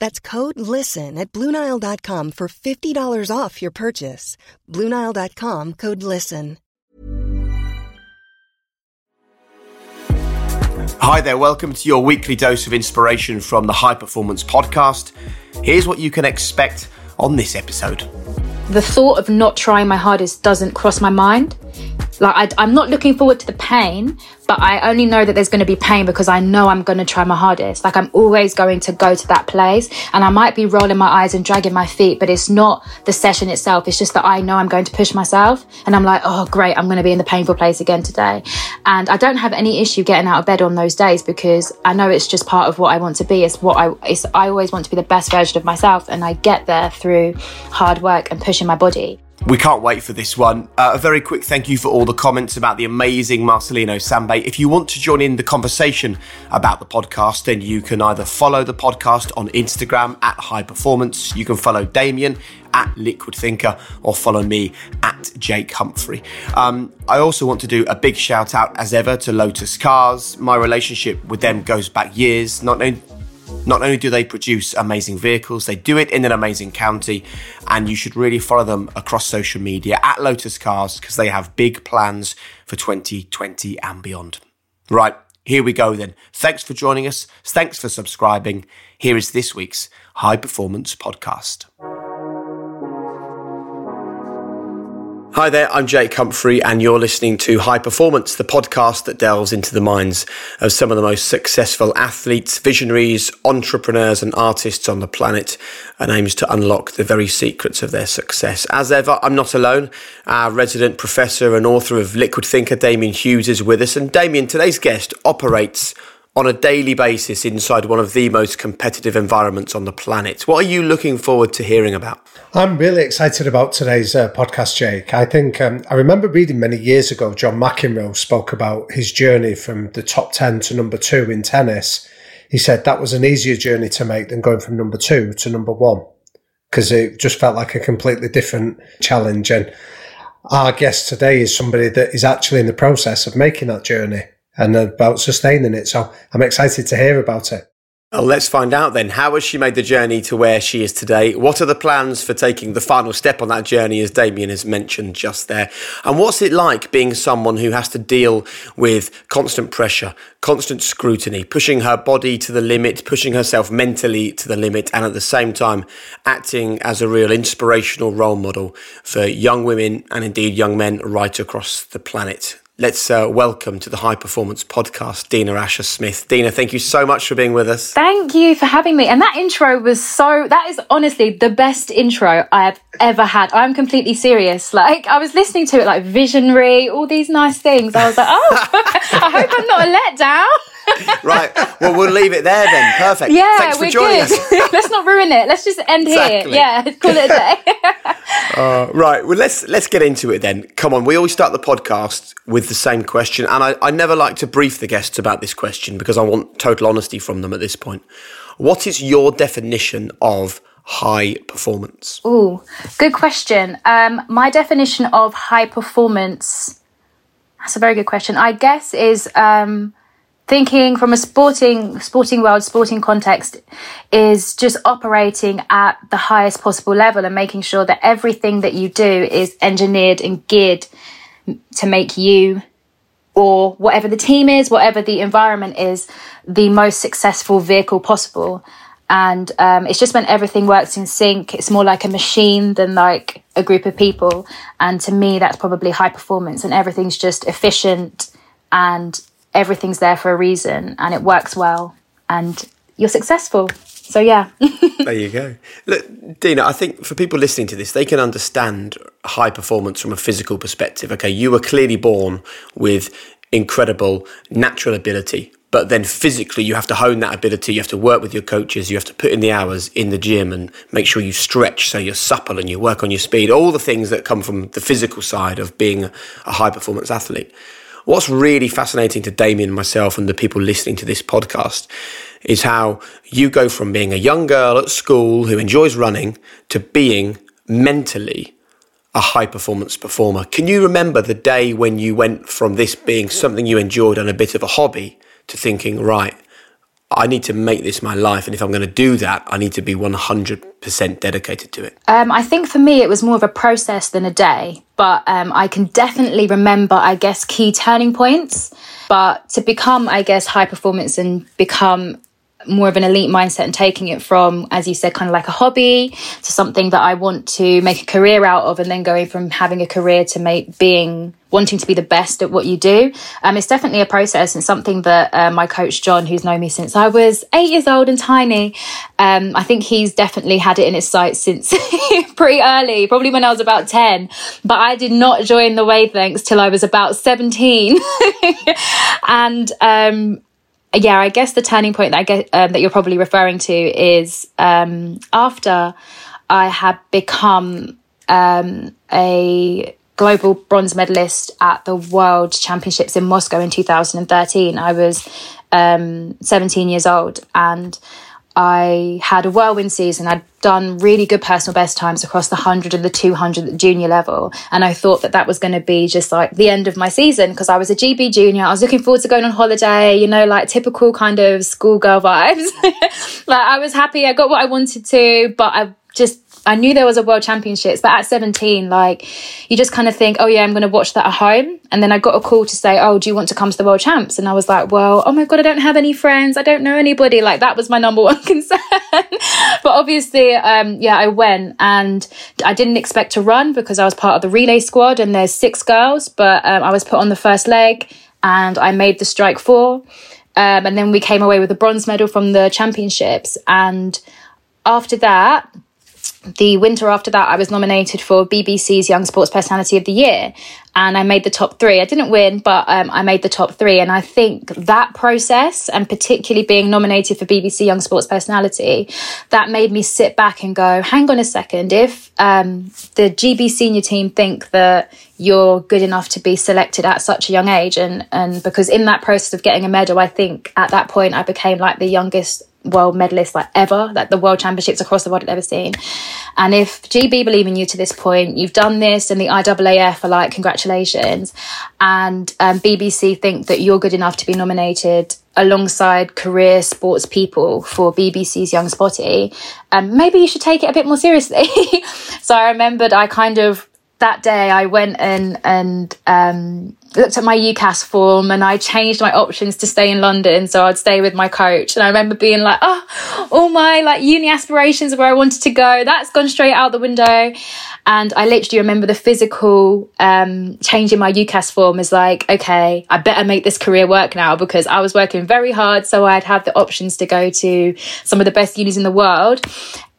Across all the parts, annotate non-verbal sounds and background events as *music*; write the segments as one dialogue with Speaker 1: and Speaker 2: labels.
Speaker 1: That's code LISTEN at Bluenile.com for $50 off your purchase. Bluenile.com code LISTEN.
Speaker 2: Hi there, welcome to your weekly dose of inspiration from the High Performance Podcast. Here's what you can expect on this episode.
Speaker 3: The thought of not trying my hardest doesn't cross my mind. Like, I, am not looking forward to the pain, but I only know that there's going to be pain because I know I'm going to try my hardest. Like, I'm always going to go to that place and I might be rolling my eyes and dragging my feet, but it's not the session itself. It's just that I know I'm going to push myself and I'm like, oh, great, I'm going to be in the painful place again today. And I don't have any issue getting out of bed on those days because I know it's just part of what I want to be. It's what I, it's, I always want to be the best version of myself and I get there through hard work and pushing my body.
Speaker 2: We can't wait for this one. Uh, a very quick thank you for all the comments about the amazing Marcelino Sambe. If you want to join in the conversation about the podcast, then you can either follow the podcast on Instagram at High Performance, you can follow Damian at Liquid Thinker, or follow me at Jake Humphrey. Um, I also want to do a big shout out, as ever, to Lotus Cars. My relationship with them goes back years. Not only not only do they produce amazing vehicles, they do it in an amazing county, and you should really follow them across social media at Lotus Cars because they have big plans for 2020 and beyond. Right, here we go then. Thanks for joining us. Thanks for subscribing. Here is this week's High Performance Podcast. Hi there, I'm Jake Humphrey, and you're listening to High Performance, the podcast that delves into the minds of some of the most successful athletes, visionaries, entrepreneurs, and artists on the planet, and aims to unlock the very secrets of their success. As ever, I'm not alone. Our resident professor and author of Liquid Thinker, Damian Hughes, is with us. And Damian, today's guest operates on a daily basis inside one of the most competitive environments on the planet. What are you looking forward to hearing about?
Speaker 4: I'm really excited about today's uh, podcast, Jake. I think um, I remember reading many years ago, John McEnroe spoke about his journey from the top 10 to number two in tennis. He said that was an easier journey to make than going from number two to number one because it just felt like a completely different challenge. And our guest today is somebody that is actually in the process of making that journey and about sustaining it. So I'm excited to hear about it.
Speaker 2: Well, let's find out then. How has she made the journey to where she is today? What are the plans for taking the final step on that journey, as Damian has mentioned just there? And what's it like being someone who has to deal with constant pressure, constant scrutiny, pushing her body to the limit, pushing herself mentally to the limit, and at the same time acting as a real inspirational role model for young women and indeed young men right across the planet? Let's uh, welcome to the High Performance Podcast, Dina Asher Smith. Dina, thank you so much for being with us.
Speaker 3: Thank you for having me. And that intro was so, that is honestly the best intro I have ever had. I'm completely serious. Like, I was listening to it like visionary, all these nice things. I was like, oh, *laughs* I hope I'm not a letdown. *laughs*
Speaker 2: right. Well, we'll leave it there then. Perfect.
Speaker 3: Yeah,
Speaker 2: Thanks for joining
Speaker 3: good.
Speaker 2: us. *laughs*
Speaker 3: let's not ruin it. Let's just end
Speaker 2: Exactly.
Speaker 3: here. Yeah, call it a day. *laughs*
Speaker 2: Uh, right. Well, let's let's get into it then. Come on. We always start the podcast with the same question, and I, I never like to brief the guests about this question because I want total honesty from them at this point. What is your definition of high performance?
Speaker 3: Oh, good question. Um, my definition of high performance. That's a very good question. I guess is um, thinking from a sporting sporting world, sporting context, is just operating at the highest possible level and making sure that everything that you do is engineered and geared to make you or whatever the team is, whatever the environment is, the most successful vehicle possible. And um, it's just when everything works in sync, it's more like a machine than like a group of people. And to me, that's probably high performance, and everything's just efficient and everything's there for a reason and it works well and you're successful. So, yeah. *laughs*
Speaker 2: There you go. Look, Dina, I think for people listening to this, they can understand high performance from a physical perspective. Okay, you were clearly born with incredible natural ability, but then physically you have to hone that ability. You have to work with your coaches. You have to put in the hours in the gym and make sure you stretch so you're supple and you work on your speed. All the things that come from the physical side of being a high performance athlete. What's really fascinating to Damian, myself, and the people listening to this podcast is how you go from being a young girl at school who enjoys running to being mentally a high performance performer. Can you remember the day when you went from this being something you enjoyed and a bit of a hobby to thinking, right, I need to make this my life. And if I'm going to do that, I need to be 100% dedicated to it.
Speaker 3: Um, I think for me, it was more of a process than a day, but um, I can definitely remember, I guess, key turning points. But to become, I guess, high performance and become more of an elite mindset and taking it from, as you said, kind of like a hobby to something that I want to make a career out of, and then going from having a career to make being wanting to be the best at what you do. Um, it's definitely a process and something that uh, my coach John, who's known me since I was eight years old and tiny, um, I think he's definitely had it in his sights since *laughs* pretty early, probably when I was about ten. But I did not join the wavelengths till I was about seventeen, *laughs* and um, yeah, I guess the turning point that I get um, that you're probably referring to is um, after I had become um, a global bronze medalist at the World Championships in Moscow in 2013. I was um, 17 years old and I had a whirlwind season. I'd done really good personal best times across the 100 and the 200 at the junior level. And I thought that that was going to be just like the end of my season because I was a GB junior. I was looking forward to going on holiday, you know, like typical kind of schoolgirl vibes. *laughs* like I was happy. I got what I wanted to, but I just I knew there was a world championships, but at 17, like you just kind of think, oh yeah, I'm going to watch that at home. And then I got a call to say, oh, do you want to come to the world champs? And I was like, well, oh my God, I don't have any friends. I don't know anybody. Like that was my number *laughs* one concern. but obviously, um, yeah, I went and I didn't expect to run because I was part of the relay squad and there's six girls, but um, I was put on the first leg and I made the strike four. Um, and then we came away with a bronze medal from the championships. And after that, the winter after that, I was nominated for BBC's Young Sports Personality of the Year, and I made the top three. I didn't win, but um, I made the top three. And I think that process, and particularly being nominated for BBC Young Sports Personality, that made me sit back and go, hang on a second. If um, the GB senior team think that you're good enough to be selected at such a young age, and and because in that process of getting a medal, I think at that point I became like the youngest world medalist like ever, like the world championships across the world I'd ever seen. And if GB believe in you to this point, you've done this, and the IAAF are like, congratulations. And um, BBC think that you're good enough to be nominated alongside career sports people for BBC's Young SPOTY, um, maybe you should take it a bit more seriously. *laughs* so I remembered I kind of that day I went and and um, looked at my UCAS form and I changed my options to stay in London so I'd stay with my coach. And I remember being like oh all my like uni aspirations of where I wanted to go. That's gone straight out the window. And I literally remember the physical um, change in my UCAS form is like okay I better make this career work now because I was working very hard so I'd have the options to go to some of the best unis in the world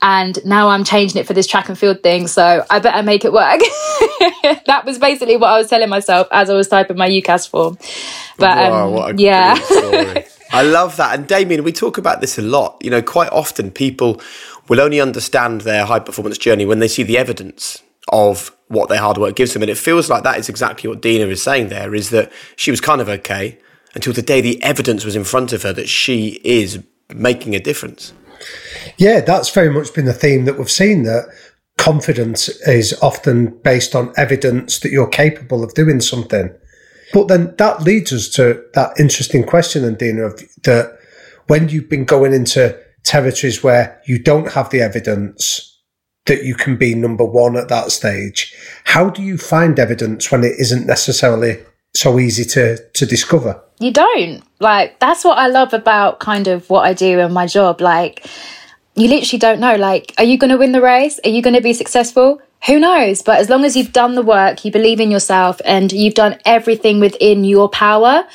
Speaker 3: and now I'm changing it for this track and field thing. So I better make it work. *laughs* that was basically what I was telling myself as I was typing my UCAS form. But um,
Speaker 2: Wow, what a
Speaker 3: yeah. *laughs*
Speaker 2: I love that. And Damian, we talk about this a lot. You know, quite often people will only understand their high performance journey when they see the evidence of what their hard work gives them. And it feels like that is exactly what Dina is saying there is that she was kind of okay until the day the evidence was in front of her that she is making a difference.
Speaker 4: Yeah, that's very much been the theme that we've seen that confidence is often based on evidence that you're capable of doing something. But then that leads us to that interesting question, and Dina, of that when you've been going into territories where you don't have the evidence that you can be number one at that stage, how do you find evidence when it isn't necessarily so easy to to discover?
Speaker 3: You don't. Like that's what I love about kind of what I do in my job. Like you literally don't know. Like, are you going to win the race? Are you going to be successful? Who knows? But as long as you've done the work, you believe in yourself, and you've done everything within your power,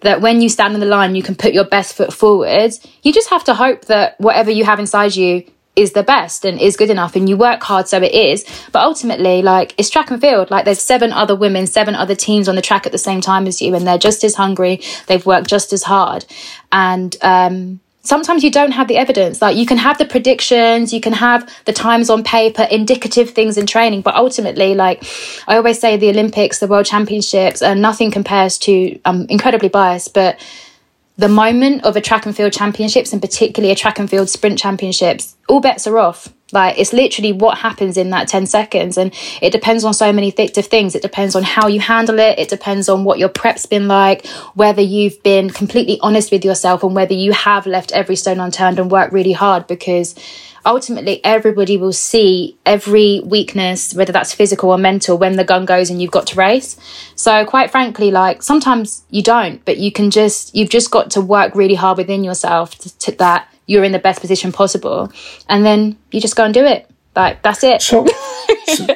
Speaker 3: that when you stand on the line, you can put your best foot forward. You just have to hope that whatever you have inside you is the best and is good enough and you work hard so it is but ultimately like it's track and field like there's seven other women seven other teams on the track at the same time as you and they're just as hungry they've worked just as hard and um sometimes you don't have the evidence. Like you can have the predictions, you can have the times on paper, indicative things in training, but ultimately, like I always say, the Olympics, the World Championships, and uh, nothing compares to. I'm incredibly biased, but the moment of a track and field championships, and particularly a track and field sprint championships, all bets are off. Like it's literally what happens in that 10 seconds. And it depends on so many th- things. It depends on how you handle it. It depends on what your prep's been like, whether you've been completely honest with yourself and whether you have left every stone unturned and worked really hard because ultimately everybody will see every weakness, whether that's physical or mental, when the gun goes and you've got to race. So quite frankly, like sometimes you don't, but you can just, you've just got to work really hard within yourself to, to that you're in the best position possible. And then you just go and do it. Like that's it.
Speaker 4: So, *laughs* so,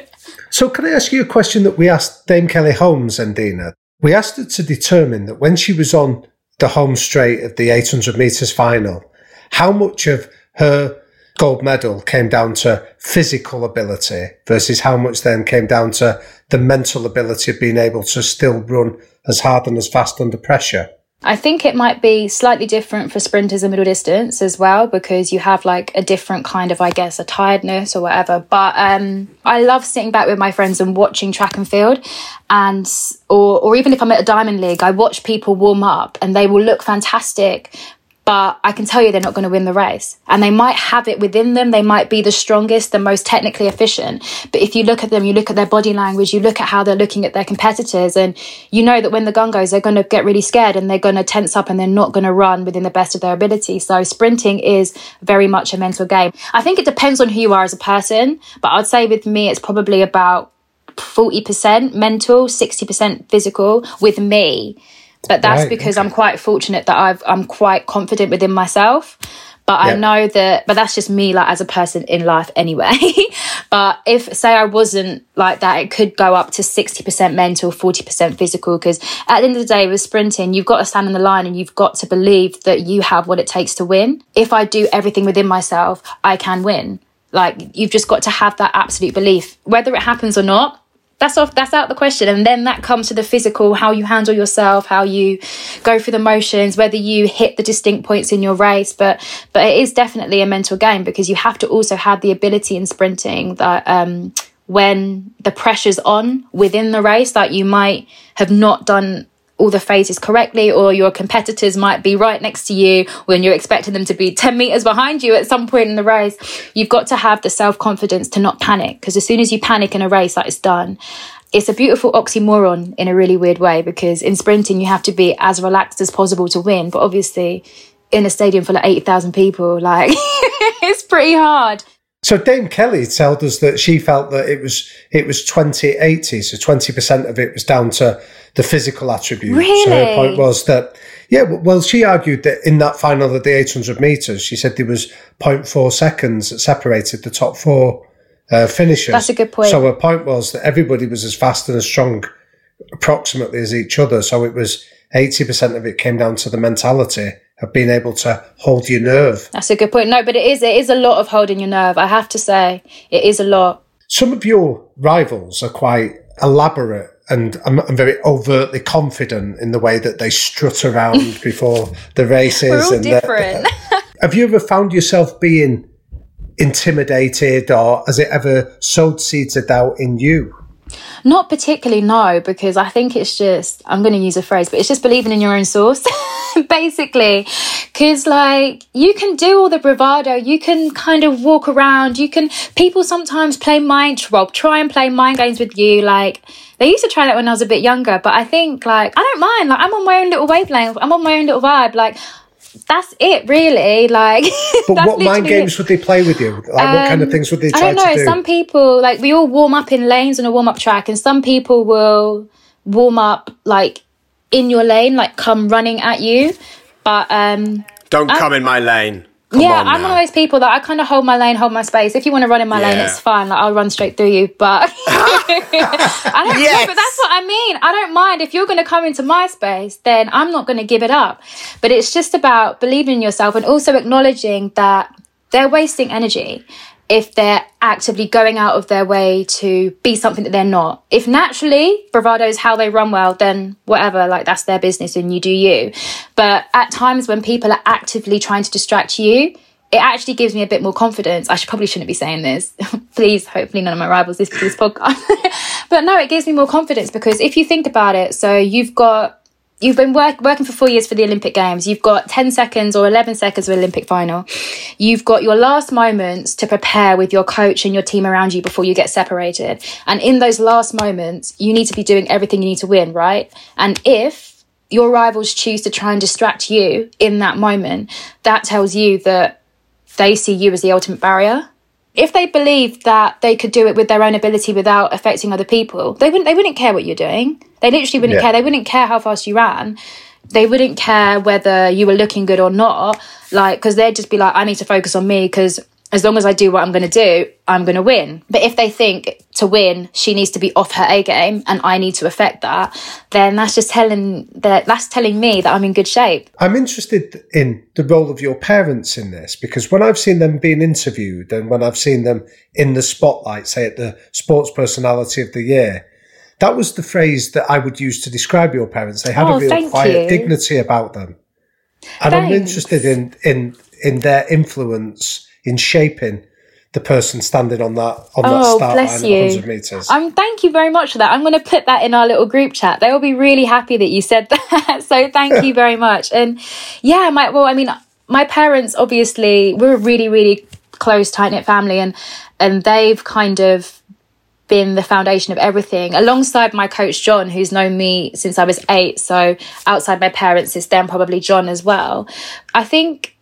Speaker 4: so can I ask you a question that we asked Dame Kelly Holmes and Dina? We asked her to determine that when she was on the home straight of the 800 metres final, how much of her gold medal came down to physical ability versus how much then came down to the mental ability of being able to still run as hard and as fast under pressure?
Speaker 3: I think it might be slightly different for sprinters and middle distance as well because you have like a different kind of, I guess, a tiredness or whatever. But um, I love sitting back with my friends and watching track and field, and or or even if I'm at a diamond league, I watch people warm up and they will look fantastic, but I can tell you they're not going to win the race. And they might have it within them. They might be the strongest, the most technically efficient. But if you look at them, you look at their body language, you look at how they're looking at their competitors, and you know that when the gun goes, they're going to get really scared and they're going to tense up and they're not going to run within the best of their ability. So sprinting is very much a mental game. I think it depends on who you are as a person, but I'd say with me, it's probably about 40% mental, 60% physical with me but that's right, because okay. I'm quite fortunate that I've I'm quite confident within myself. But I know that, but that's just me, like as a person in life anyway. *laughs* but if, say, I wasn't like that, it could go up to 60% mental, 40% physical. Because at the end of the day, with sprinting, you've got to stand in the line and you've got to believe that you have what it takes to win. If I do everything within myself, I can win. Like, you've just got to have that absolute belief. Whether it happens or not, that's off that's out the question. And then that comes to the physical how you handle yourself how you go through the motions whether you hit the distinct points in your race. But but it is definitely a mental game because you have to also have the ability in sprinting that um when the pressure's on within the race that you might have not done all the phases correctly, or your competitors might be right next to you when you're expecting them to be 10 meters behind you at some point in the race. You've got to have the self confidence to not panic because as soon as you panic in a race, that is done. It's a beautiful oxymoron in a really weird way because in sprinting, you have to be as relaxed as possible to win. But obviously, in a stadium full of 80,000 people, like, *laughs* it's pretty hard.
Speaker 4: So Dame Kelly told us that she felt that it was it was 2080, so 20% of it was down to the physical attributes.
Speaker 3: Really?
Speaker 4: So her point was that, yeah, well, she argued that in that final of the 800 metres, she said there was 0.4 seconds that separated the top four uh, finishers.
Speaker 3: That's a good point.
Speaker 4: So her point was that everybody was as fast and as strong approximately as each other. So it was 80% of it came down to the mentality of being able to hold your nerve.
Speaker 3: That's a good point. No, but it is it is a lot of holding your nerve. I have to say, it is a lot.
Speaker 4: Some of your rivals are quite elaborate and I'm, I'm very overtly confident in the way that they strut around *laughs* before the races.
Speaker 5: We're all
Speaker 4: and
Speaker 5: different. *laughs*
Speaker 4: have you ever found yourself being intimidated or has it ever sowed seeds of doubt in you?
Speaker 3: Not particularly, no, because I think it's just, I'm going to use a phrase, but it's just believing in your own sauce, *laughs* basically. Because, like, you can do all the bravado, you can kind of walk around, you can, people sometimes play mind, well, try and play mind games with you. Like, they used to try that when I was a bit younger, but I think, like, I don't mind. Like, I'm on my own little wavelength, I'm on my own little vibe. Like, that's it, really. Like,
Speaker 4: but *laughs* what mind games it. would they play with you? Like, um, what kind of um, things would they try I don't know.
Speaker 3: Do? Some people, like, we all warm up in lanes on a warm up track, and some people will warm up like in your lane, like come running at you. But um,
Speaker 2: don't come in my lane. Come
Speaker 3: yeah, I'm one of those people that I kind of hold my lane, hold my space. If you want to run in my yeah. lane, it's fine. Like I'll run straight through you. But *laughs* *laughs* I don't yes. but that's what I mean. I don't mind if you're going to come into my space, then I'm not going to give it up. But it's just about believing in yourself and also acknowledging that they're wasting energy if they're actively going out of their way to be something that they're not. If naturally bravado is how they run well, then whatever, like that's their business and you do you. But at times when people are actively trying to distract you, it actually gives me a bit more confidence. I should probably shouldn't be saying this. *laughs* Please, hopefully none of my rivals listen to this podcast. *laughs* but no, it gives me more confidence because if you think about it, so you've got you've been work, working for four years for the Olympic Games. You've got 10 seconds or 11 seconds of Olympic final. You've got your last moments to prepare with your coach and your team around you before you get separated. And in those last moments, you need to be doing everything you need to win, right? And if your rivals choose to try and distract you in that moment, that tells you that they see you as the ultimate barrier if they believed that they could do it with their own ability without affecting other people, they wouldn't they wouldn't care what you're doing. They literally wouldn't yeah. care. They wouldn't care how fast you ran. They wouldn't care whether you were looking good or not. Like, because they'd just be like, I need to focus on me because as long as I do what I'm going to do, I'm going to win. But if they think to win, she needs to be off her A game and I need to affect that, then that's just telling that that's telling me that I'm in good shape.
Speaker 4: I'm interested in the role of your parents in this because when I've seen them being interviewed and when I've seen them in the spotlight, say at the Sports Personality of the Year, that was the phrase that I would use to describe your parents. They had oh, a real quiet you. dignity about them. And Thanks. I'm interested in in in their influence in shaping the person standing on that on oh, that start bless line you. 100 meters.
Speaker 3: Um, thank you very much for that. I'm going to put that in our little group chat. They will be really happy that you said *laughs* that. so thank you *laughs* very much. And yeah, my well, I mean, my parents obviously we're a really really close tight knit family, and and they've kind of been the foundation of everything alongside my coach John who's known me since I was 8 so outside my parents is then probably John as well I think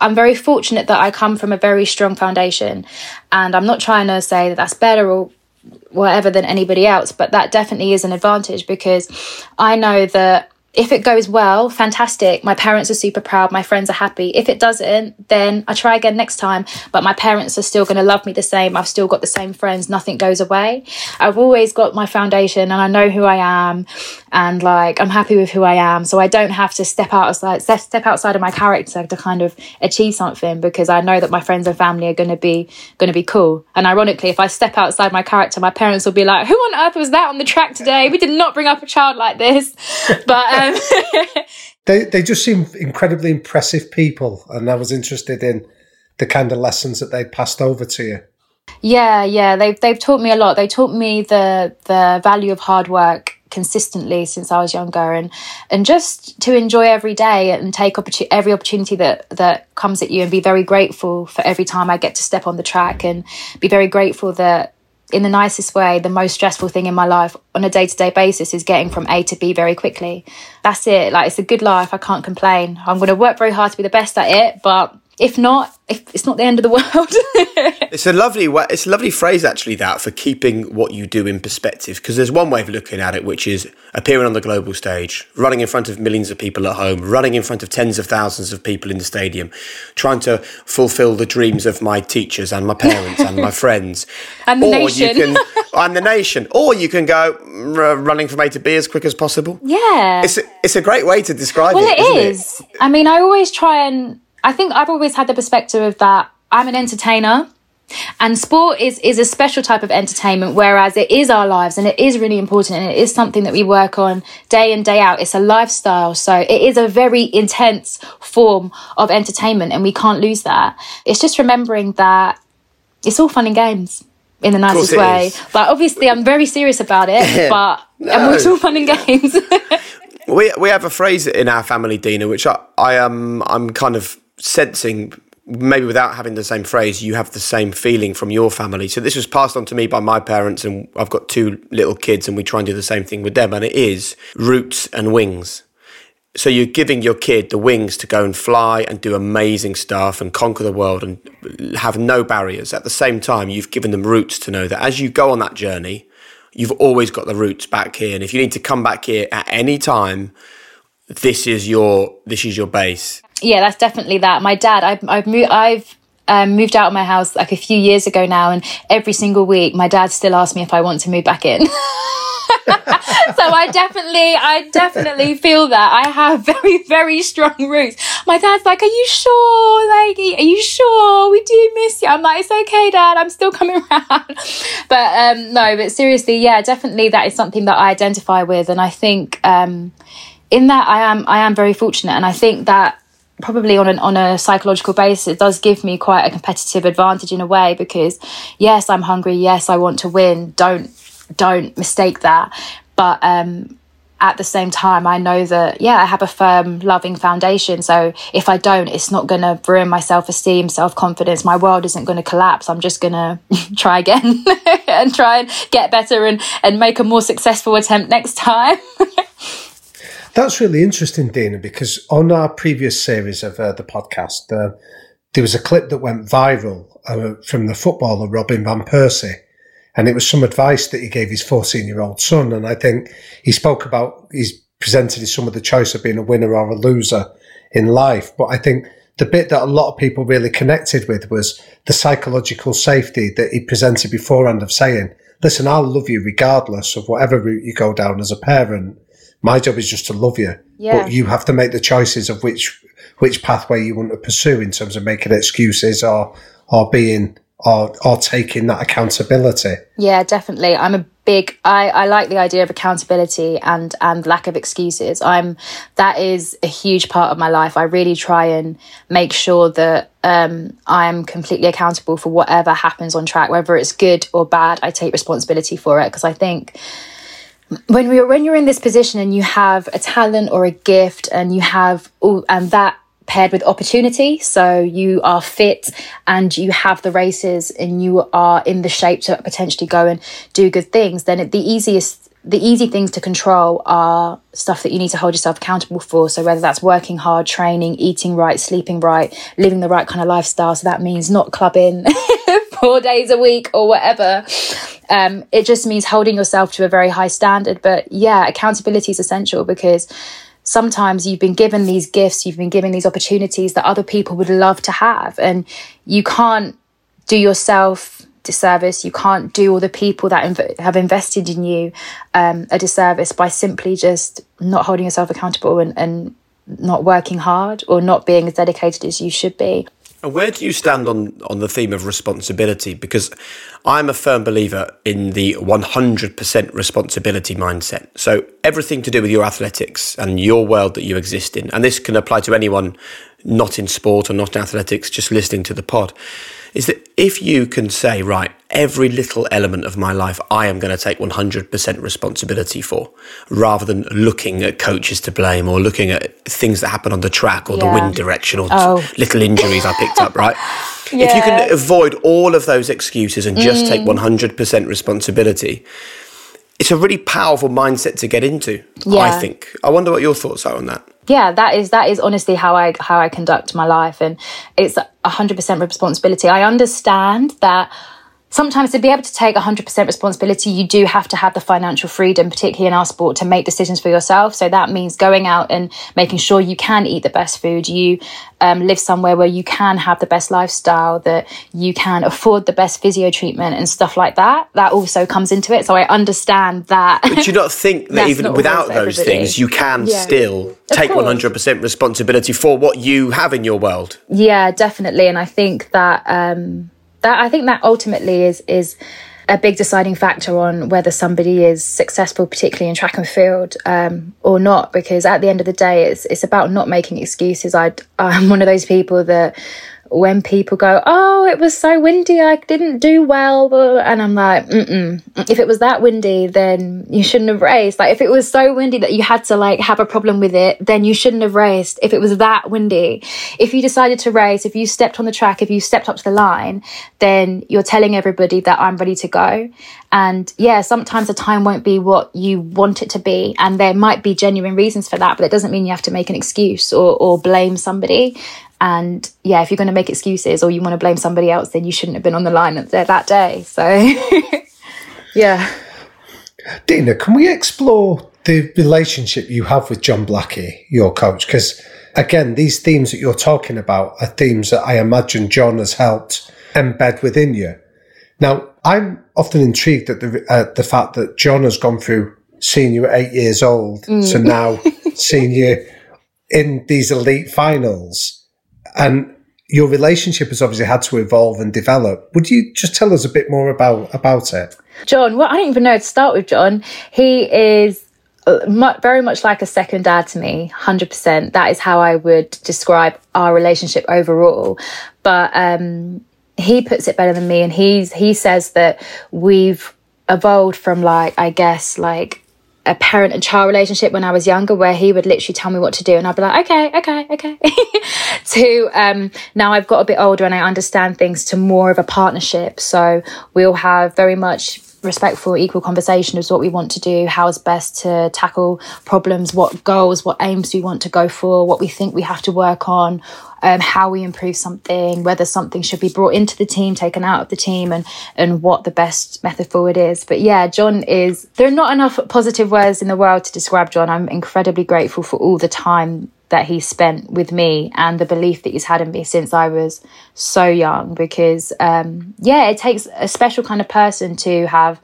Speaker 3: I'm very fortunate that I come from a very strong foundation. And I'm not trying to say that that's better or whatever than anybody else, but that definitely is an advantage because I know that if it goes well, fantastic. My parents are super proud. My friends are happy. If it doesn't, then I try again next time. But my parents are still going to love me the same. I've still got the same friends. Nothing goes away. I've always got my foundation and I know who I am and like I'm happy with who I am. So I don't have to step outside, step outside of my character to kind of achieve something because I know that my friends and family are going to be, going to be cool. And ironically, if I step outside my character, my parents will be like, who on earth was that on the track today? We did not bring up a child like this. *laughs* But, um, *laughs*
Speaker 4: they they just seem incredibly impressive people, and I was interested in the kind of lessons that they passed over to you.
Speaker 3: Yeah, yeah, they've they've taught me a lot. They taught me the the value of hard work consistently since I was younger, and and just to enjoy every day and take opportu- every opportunity that that comes at you, and be very grateful for every time I get to step on the track, and be very grateful that in the nicest way, the most stressful thing in my life on a day to day basis is getting from A to B very quickly. That's it. Like, it's a good life. I can't complain. I'm going to work very hard to be the best at it, but if not, if it's not the end of the *laughs* world.
Speaker 2: it's a lovely, it's a lovely phrase actually that for keeping what you do in perspective. Because there's one way of looking at it, which is appearing on the global stage, running in front of millions of people at home, running in front of tens of thousands of people in the stadium, trying to fulfill the dreams of my teachers and my parents and my *laughs* friends,
Speaker 3: and the or nation. You can, *laughs*
Speaker 2: and the nation, or you can go r- running from A to B as quick as possible.
Speaker 3: Yeah,
Speaker 2: it's a, it's a great way to describe
Speaker 3: well,
Speaker 2: it.
Speaker 3: Well, it is. It? I mean, I always try and I think I've always had the perspective of that I'm an entertainer And sport is, is a special type of entertainment, whereas it is our lives and it is really important and it is something that we work on day in, day out. It's a lifestyle. So it is a very intense form of entertainment and we can't lose that. It's just remembering that it's all fun and games in the nicest way. Is. But obviously, I'm very serious about it. *laughs* but no. it's all fun and games. *laughs*
Speaker 2: we we have a phrase in our family, Dina, which I, I am I'm kind of sensing maybe without having the same phrase, you have the same feeling from your family. So this was passed on to me by my parents, and I've got two little kids, and we try and do the same thing with them. And it is roots and wings. So you're giving your kid the wings to go and fly and do amazing stuff and conquer the world and have no barriers. At the same time, you've given them roots to know that as you go on that journey, you've always got the roots back here. And if you need to come back here at any time, this is your this is your base.
Speaker 3: Yeah, that's definitely that. My dad, I've I've moved I've um, moved out of my house like a few years ago now, and every single week, my dad still asks me if I want to move back in. *laughs* so I definitely, I definitely feel that I have *laughs* very, very strong roots. My dad's like, "Are you sure? Like, are you sure? We do miss you." I'm like, "It's okay, Dad. I'm still coming *laughs* around." but um, no, but seriously, yeah, definitely, that is something that I identify with, and I think um, in that I am, I am very fortunate, and I think that probably on an on a psychological basis it does give me quite a competitive advantage in a way because yes i'm hungry yes i want to win don't don't mistake that. But um, at the same time, I know that, yeah, I have a firm, loving foundation. So if I don't, it's not going to ruin my self esteem, self confidence. My world isn't going to collapse. I'm just going *laughs* to try again *laughs* and try and get better and, and make a more successful attempt next time. *laughs*
Speaker 4: That's really interesting, Dana, because on our previous series of uh, the podcast, uh, there was a clip that went viral uh, from the footballer Robin Van Persie and it was some advice that he gave his 14 year old son. And I think he spoke about, he's presented some of the choice of being a winner or a loser in life. But I think the bit that a lot of people really connected with was the psychological safety that he presented beforehand of saying, listen, I'll love you regardless of whatever route you go down as a parent. My job is just to love you. Yeah. But you have to make the choices of which which pathway you want to pursue in terms of making excuses or or being or or taking that accountability.
Speaker 3: Yeah, definitely. I'm a big I, I like the idea of accountability and and lack of excuses. I'm that is a huge part of my life. I really try and make sure that um, I'm completely accountable for whatever happens on track, whether it's good or bad. I take responsibility for it because I think when we when you're in this position and you have a talent or a gift and you have all and that paired with opportunity. So you are fit and you have the races and you are in the shape to potentially go and do good things, then the easiest the easy things to control are stuff that you need to hold yourself accountable for. So whether that's working hard, training, eating right, sleeping right, living the right kind of lifestyle. So that means not clubbing *laughs* four days a week or whatever. Um, it just means holding yourself to a very high standard. But yeah, accountability is essential because sometimes you've been given these gifts, you've been given these opportunities that other people would love to have. And you can't do yourself disservice. You can't do all the people that inv- have invested in you um, a disservice by simply just not holding yourself accountable and, and not working hard or not being as dedicated as you should be.
Speaker 2: And where do you stand on, on the theme of responsibility? Because I'm a firm believer in the 100% responsibility mindset. So everything to do with your athletics and your world that you exist in, and this can apply to anyone not in sport or not in athletics, just listening to the pod is that if you can say, right, every little element of my life, I am going to take 100% responsibility for, rather than looking at coaches to blame or looking at things that happen on the track or yeah. the wind direction or oh. little injuries I picked up, right? Yeah. *laughs* If you can avoid all of those excuses and just mm. take 100% responsibility, it's a really powerful mindset to get into, yeah. I think. I wonder what your thoughts are on that
Speaker 3: yeah that is that is honestly how i how i conduct my life and it's 100% responsibility. I understand that sometimes to be able to take 100% responsibility you do have to have the financial freedom particularly in our sport to make decisions for yourself. So that means going out and making sure you can eat the best food you um, live somewhere where you can have the best lifestyle that you can afford the best physio treatment and stuff like that. That also comes into it. So i understand that.
Speaker 2: But you not think that *laughs* even without those things you can yeah. still take 100% responsibility for what you have in your world?
Speaker 3: Yeah definitely. And i think that um that I think that ultimately is is a big deciding factor on whether somebody is successful, particularly in track and field, um, or not. Because at the end of the day, it's it's about not making excuses. I *laughs* I'm one of those people that when people go, Oh, it was so windy, I didn't do well. And I'm like, Mm-mm. if it was that windy, then you shouldn't have raced. Like, if it was so windy that you had to like have a problem with it, then you shouldn't have raced. If it was that windy, if you decided to race, if you stepped on the track, if you stepped up to the line, then you're telling everybody that I'm ready to go. And yeah, sometimes the time won't be what you want it to be. And there might be genuine reasons for that, but it doesn't mean you have to make an excuse or, or blame somebody. And yeah, if you're going to make excuses or you want to blame somebody else, then you shouldn't have been on the line that day. So *laughs* yeah.
Speaker 4: Dina, can we explore the relationship you have with John Blackie, your coach? Because again, these themes that you're talking about are themes that I imagine John has helped embed within you. Now, I'm often intrigued at the uh, the fact that John has gone through seeing you at eight years old mm. to now *laughs* seeing you in these elite finals and your relationship has obviously had to evolve and develop. Would you just tell us a bit more about about it?
Speaker 3: John, well, I don't even know how to start with. John, he is uh, very much like a second dad to me, hundred percent. That is how I would describe our relationship overall. But um, he puts it better than me, and he's he says that we've evolved from like I guess like a parent and child relationship when I was younger, where he would literally tell me what to do, and I'd be like, okay, okay, okay. *laughs* to um, now I've got a bit older and I understand things to more of a partnership. So we'll have very much respectful, equal conversation is what we want to do, how is best to tackle problems, what goals, what aims we want to go for, what we think we have to work on, um, how we improve something, whether something should be brought into the team, taken out of the team, and and what the best method forward is. But yeah, John is. There are not enough positive words in the world to describe John. I'm incredibly grateful for all the time that he spent with me and the belief that he's had in me since I was so young. Because um, yeah, it takes a special kind of person to have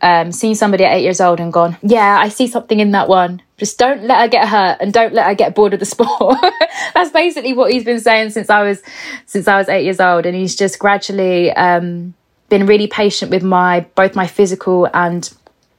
Speaker 3: um, seen somebody at eight years old and gone, yeah, I see something in that one. Just don't let her get hurt and don't let her get bored of the sport. *laughs* That's basically what he's been saying since I was since I was eight years old, and he's just gradually um, been really patient with my both my physical and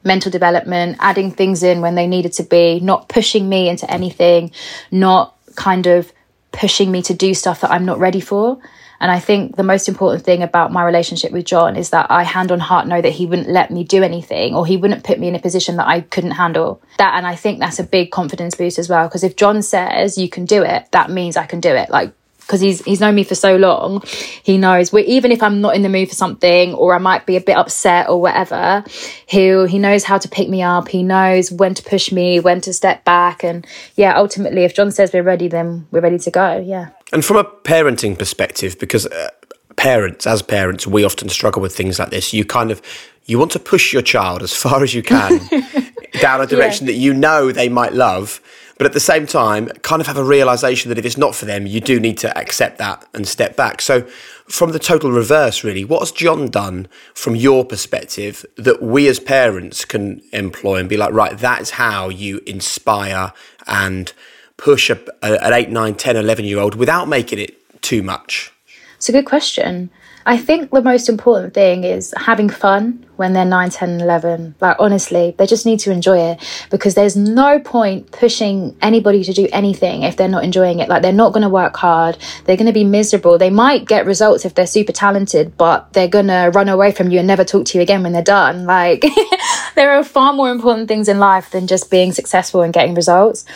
Speaker 3: mental development, adding things in when they needed to be, not pushing me into anything, not kind of pushing me to do stuff that I'm not ready for. And I think the most important thing about my relationship with John is that I hand on heart know that he wouldn't let me do anything or he wouldn't put me in a position that I couldn't handle. That and I think that's a big confidence boost as well because if John says you can do it, that means I can do it. Like because he's he's known me for so long, he knows. Even if I'm not in the mood for something, or I might be a bit upset or whatever, he he knows how to pick me up. He knows when to push me, when to step back, and yeah, ultimately, if John says we're ready, then we're ready to go. Yeah.
Speaker 2: And from a parenting perspective, because uh, parents, as parents, we often struggle with things like this. You kind of you want to push your child as far as you can *laughs* down a direction yeah. that you know they might love but at the same time, kind of have a realization that if it's not for them, you do need to accept that and step back. So, from the total reverse, really, what has John done from your perspective that we as parents can employ and be like, right, that's how you inspire and push a, a, an 8, 9, 10, 11 year old without making it too much?
Speaker 3: It's a good question. I think the most important thing is having fun when they're 9, 10, 11. Like, honestly, they just need to enjoy it because there's no point pushing anybody to do anything if they're not enjoying it. Like, they're not going to work hard. They're going to be miserable. They might get results if they're super talented, but they're going to run away from you and never talk to you again when they're done. Like, *laughs* there are far more important things in life than just being successful and getting results.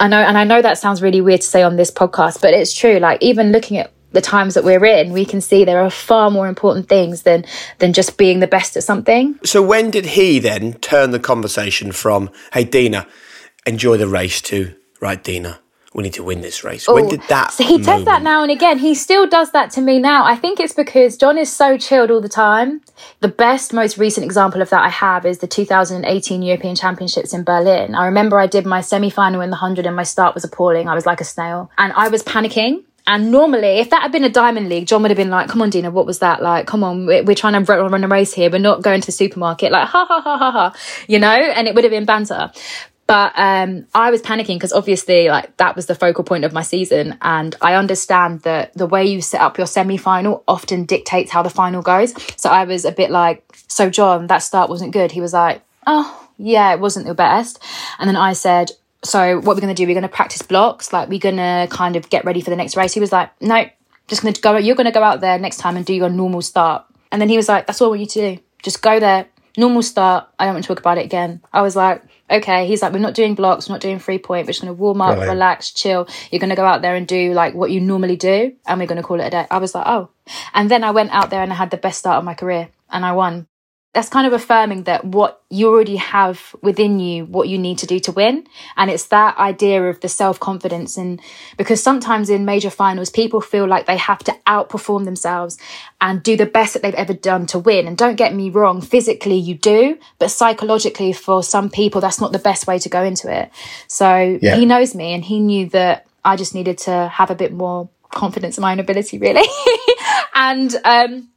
Speaker 3: I know, and I know that sounds really weird to say on this podcast, but it's true. Like, even looking at the times that we're in, we can see there are far more important things than than just being the best at something.
Speaker 2: So when did he then turn the conversation from "Hey Dina, enjoy the race" to "Right, Dina, we need to win this race"? Ooh, when did that?
Speaker 3: So he moment... does that now and again. He still does that to me now. I think it's because John is so chilled all the time. The best, most recent example of that I have is the 2018 European Championships in Berlin. I remember I did my semi final in the 100 and my start was appalling. I was like a snail and I was panicking and normally, if that had been a diamond league, John would have been like, "Come on, Dina, what was that like? Come on, we're, trying to run a race here. We're not going to the supermarket." Like, ha ha ha ha ha, you know. And it would have been banter. But um, I was panicking because obviously, like that was the focal point of my season, and I understand that the way you set up your semi-final often dictates how the final goes. So I was a bit like, "So John, that start wasn't good." He was like, "Oh, yeah, it wasn't the best," and then I said, "So what we're going to do? We're going to practice blocks. Like we're going to kind of get ready for the next race." He was like, "No, just going to go. You're going to go out there next time and do your normal start." And then he was like, "That's all I want you to do. Just go there, normal start. I don't want to talk about it again." I was like okay, he's like, we're not doing blocks, we're not doing three point, we're just going to warm up, Brilliant. relax, chill. You're going to go out there and do like what you normally do, and we're going to call it a day. I was like, oh. And then I went out there and I had the best start of my career and I won that's kind of affirming that what you already have within you, what you need to do to win. And it's that idea of the self confidence. And because sometimes in major finals, people feel like they have to outperform themselves and do the best that they've ever done to win. And don't get me wrong, physically you do, but psychologically for some people, that's not the best way to go into it. So yeah. he knows me and he knew that I just needed to have a bit more confidence in my own ability, really. *laughs* and, um,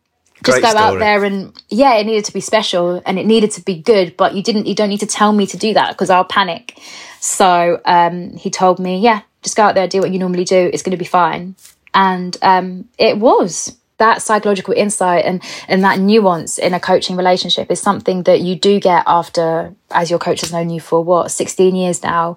Speaker 3: just go story. out there and yeah it needed to be special and it needed to be good but you didn't you don't need to tell me to do that because i'll panic so um, he told me yeah just go out there do what you normally do it's going to be fine and um, it was that psychological insight and and that nuance in a coaching relationship is something that you do get after as your coach has known you for what 16 years now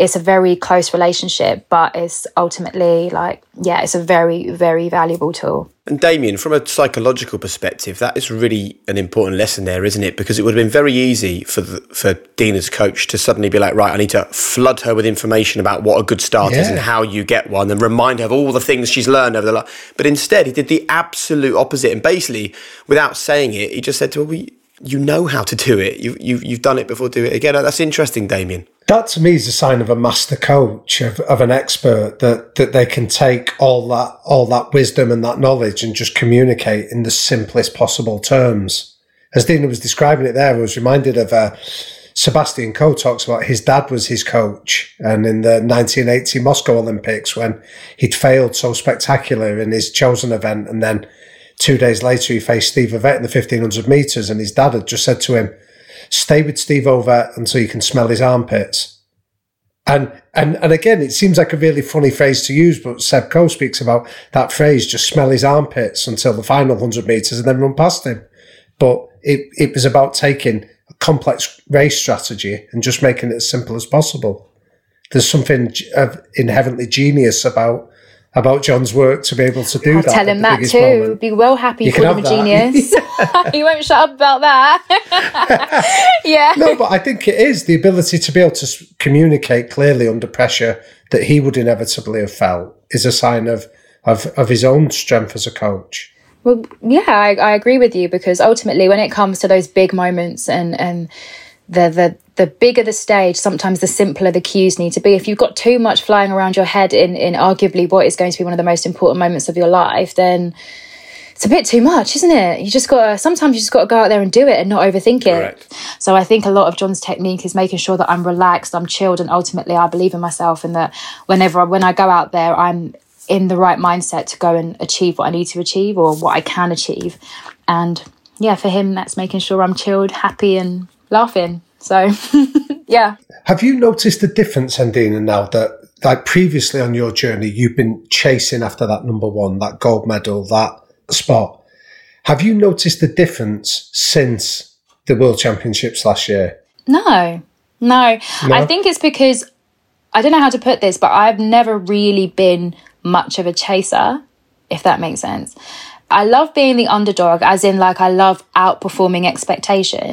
Speaker 3: it's a very close relationship, but it's ultimately like, yeah, it's a very, very valuable tool.
Speaker 2: And Damian, from a psychological perspective, that is really an important lesson there, isn't it? Because it would have been very easy for the, for Dina's coach to suddenly be like, right, I need to flood her with information about what a good start yeah. is and how you get one, and remind her of all the things she's learned over the life. But instead, he did the absolute opposite, and basically, without saying it, he just said to her, well, you know how to do it. You, you, you've done it before, do it again. That's interesting, Damian
Speaker 4: that to me is a sign of a master coach of, of an expert that that they can take all that all that wisdom and that knowledge and just communicate in the simplest possible terms. As Dina was describing it there, I was reminded of uh, Sebastian Coe talks about his dad was his coach, and in the 1980 Moscow Olympics when he'd failed so spectacular in his chosen event, and then two days later he faced Steve Ovett in the 1500 meters, and his dad had just said to him Stay with Steve Ovett until you can smell his armpits. And and and again, it seems like a really funny phrase to use, but Seb Coe speaks about that phrase: just smell his armpits until the final hundred meters, and then run past him. But it it was about taking a complex race strategy and just making it as simple as possible. There's something inherently genius about about John's work to be able to do
Speaker 3: I'll
Speaker 4: that.
Speaker 3: Tell him that too. Moment. Be well happy you for him a genius. *laughs* *laughs* he won't shut up about that. *laughs* yeah.
Speaker 4: No, but I think it is the ability to be able to communicate clearly under pressure that he would inevitably have felt is a sign of of, of his own strength as a coach.
Speaker 3: Well, yeah, I, I agree with you because ultimately, when it comes to those big moments and and the the the bigger the stage, sometimes the simpler the cues need to be. If you've got too much flying around your head in in arguably what is going to be one of the most important moments of your life, then it's a bit too much, isn't it? You just got to, sometimes you just got to go out there and do it and not overthink it. Correct. So I think a lot of John's technique is making sure that I'm relaxed, I'm chilled, and ultimately I believe in myself and that whenever, I, when I go out there, I'm in the right mindset to go and achieve what I need to achieve or what I can achieve. And yeah, for him, that's making sure I'm chilled, happy, and laughing. So, *laughs* yeah.
Speaker 4: Have you noticed the difference, and Dina, now that like previously on your journey, you've been chasing after that number one, that gold medal, that spot. Have you noticed the difference since the World Championships last year?
Speaker 3: No, no. no. I think it's because I don't know how to put this, but I've never really been much of a chaser, if that makes sense. I love being the underdog, as in, like, I love outperforming expectation.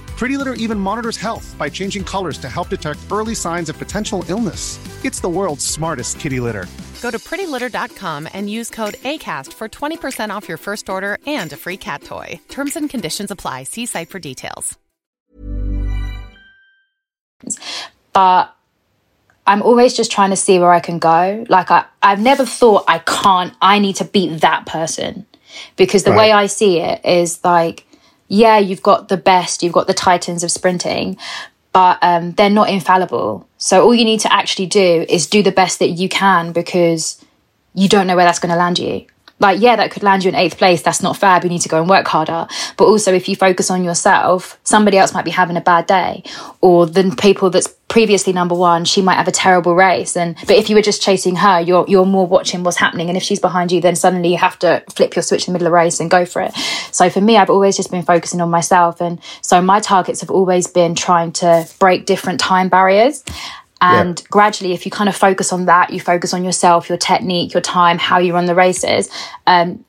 Speaker 6: Pretty Litter even monitors health by changing colors to help detect early signs of potential illness. It's the world's smartest kitty litter.
Speaker 7: Go to prettylitter.com and use code ACAST for 20% off your first order and a free cat toy. Terms and conditions apply. See site for details.
Speaker 3: But I'm always just trying to see where I can go. Like I, I've never thought I can't, I need to beat that person. Because the
Speaker 4: Right.
Speaker 3: way I see it is like, yeah, you've got the best, you've got the titans of sprinting, but um, they're not infallible. So all you need to actually do is do the best that you can because you don't know where that's going to land you. Like, yeah, that could land you in eighth place. That's not fair. We need to go and work harder. But also, if you focus on yourself, somebody else might be having a bad day, or the people that's previously number one, she might have a terrible race. And but if you were just chasing her, you're you're more watching what's happening. And if she's behind you, then suddenly you have to flip your switch in the middle of the race and go for it. So for me, I've always just been focusing on myself, and so my targets have always been trying to break different time barriers. And gradually, if you kind of focus on that, you focus on yourself, your technique, your time, how you run the races. Um,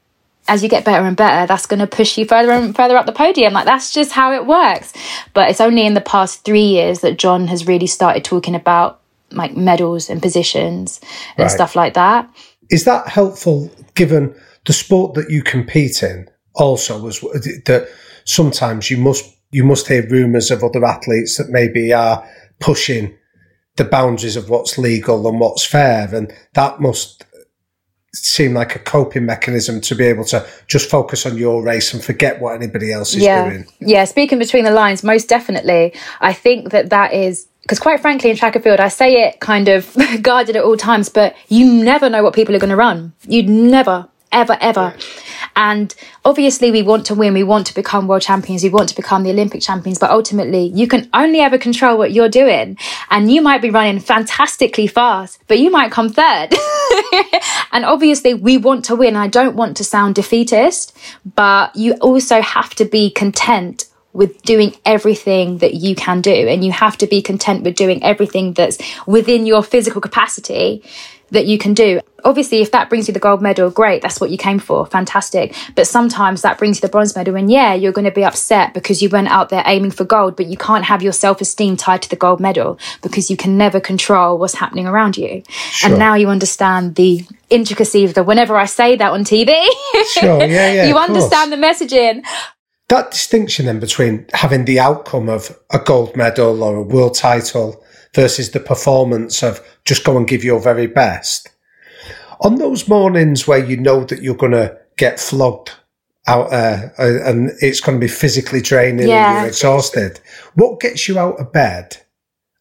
Speaker 3: as you get better and better, that's going to push you further and further up the podium. Like that's just how it works. But it's only in the past three years that John has really started talking about like medals and positions and
Speaker 4: Right.
Speaker 3: stuff like that.
Speaker 4: Is that helpful given the sport that you compete in also was that sometimes you must you must hear rumours of other athletes that maybe are pushing the boundaries of what's legal and what's fair and that must seem like a coping mechanism to be able to just focus on your race and forget what anybody else is
Speaker 3: yeah.
Speaker 4: doing.
Speaker 3: Yeah, speaking between the lines, most definitely. I think that that is because quite frankly in track and field, I say it kind of *laughs* guarded at all times, but you never know what people are going to run. You'd never, ever, ever. And obviously we want to win. We want to become world champions. We want to become the Olympic champions, but ultimately you can only ever control what you're doing. And you might be running fantastically fast, but you might come third. *laughs* and obviously we want to win. I don't want to sound defeatist, but you also have to be content with doing everything that you can do. And you have to be content with doing everything that's within your physical capacity that you can do. Obviously, if that brings you the gold medal, great. That's what you came for. Fantastic. But sometimes that brings you the bronze medal. And yeah, you're going to be upset because you went out there aiming for gold, but you can't have your self esteem tied to the gold medal because you can never control what's happening around you. And now you understand the intricacy of the whenever I say that on TV,
Speaker 4: Sure, yeah, yeah. *laughs*
Speaker 3: you
Speaker 4: of course.
Speaker 3: understand the messaging.
Speaker 4: that distinction then between having the outcome of a gold medal or a world title versus the performance of just go and give your very best. On those mornings where you know that you're going to get flogged out there uh, and it's going to be physically draining
Speaker 3: Yeah.
Speaker 4: and you're exhausted, what gets you out of bed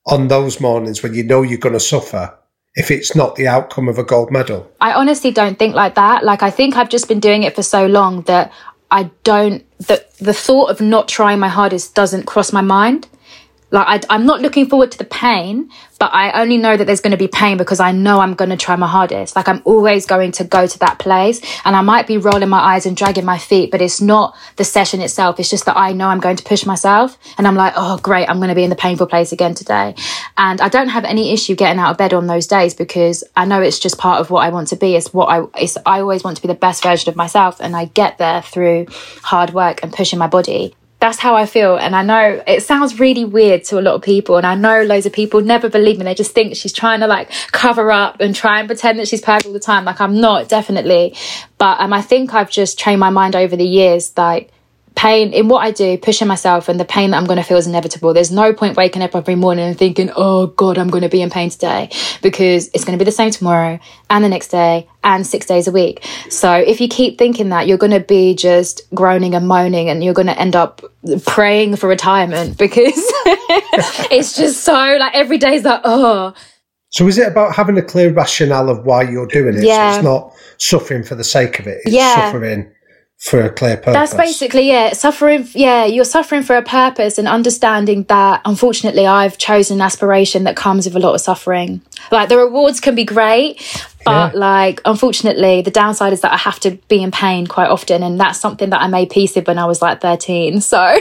Speaker 4: on those mornings when you know you're going to suffer if it's not the outcome of a gold medal?
Speaker 3: I honestly don't think like that. Like I think I've just been doing it for so long that I don't that the thought of not trying my hardest doesn't cross my mind. Like I, I'm not looking forward to the pain, but I only know that there's going to be pain because I know I'm going to try my hardest. Like I'm always going to go to that place, and I might be rolling my eyes and dragging my feet, but it's not the session itself. It's just that I know I'm going to push myself, and I'm like, oh great, I'm going to be in the painful place again today, and I don't have any issue getting out of bed on those days because I know it's just part of what I want to be. It's what I it's I always want to be the best version of myself, and I get there through hard work and pushing my body that's how I feel. And I know it sounds really weird to a lot of people. And I know loads of people never believe me. They just think she's trying to like cover up and try and pretend that she's perfect all the time. Like I'm not, definitely. But um, I think I've just trained my mind over the years, like pain in what I do, pushing myself and the pain that I'm going to feel is inevitable. There's no point waking up every morning and thinking, oh God, I'm going to be in pain today because it's going to be the same tomorrow and the next day and six days a week. So if you keep thinking that, you're going to be just groaning and moaning and you're going to end up praying for retirement *laughs* because *laughs* it's just so like every day is like, oh,
Speaker 4: So is it about having a clear rationale of why you're doing it?
Speaker 3: Yeah.
Speaker 4: So it's not suffering for the sake of it. It's
Speaker 3: Yeah.
Speaker 4: suffering for a clear purpose.
Speaker 3: That's basically it. Suffering, yeah, you're suffering for a purpose and understanding that unfortunately I've chosen an aspiration that comes with a lot of suffering. Like the rewards can be great, but
Speaker 4: Yeah.
Speaker 3: like unfortunately the downside is that I have to be in pain quite often and that's something that I made peace with when I was like 13. So *laughs*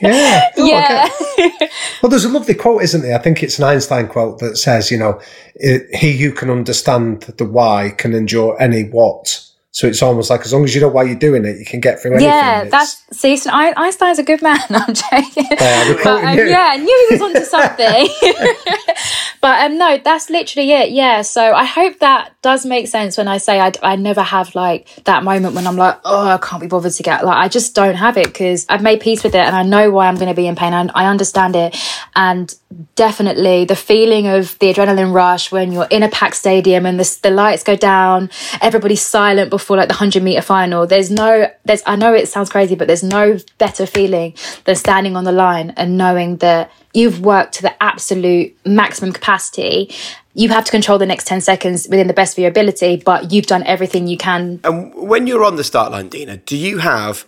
Speaker 4: Yeah. *laughs* Oh, I
Speaker 3: yeah.
Speaker 4: get- *laughs* Well, there's a lovely quote, isn't there? I think it's an Einstein quote that says, you know, he who can understand the why can endure any what. So it's almost like as long as you know why you're doing it, you can get through anything.
Speaker 3: Yeah,
Speaker 4: It's-
Speaker 3: that's see. So I, Einstein's a good man. *laughs* I'm joking.
Speaker 4: Yeah,
Speaker 3: but, um,
Speaker 4: you.
Speaker 3: yeah, I knew he was onto *laughs* something. *laughs* but um, no, that's literally it. Yeah. So I hope that does make sense when I say I, I never have like that moment when I'm like, oh, I can't be bothered to get like I just don't have it because I've made peace with it and I know why I'm going to be in pain. and I understand it, and definitely the feeling of the adrenaline rush when you're in a packed stadium and the, the lights go down, everybody's silent before like the 100 meter final. There's no, there's, I know it sounds crazy, but there's no better feeling than standing on the line and knowing that you've worked to the absolute maximum capacity. You have to control the next 10 seconds within the best of your ability, but you've done everything you can.
Speaker 2: And when you're on the start line, Dina, do you have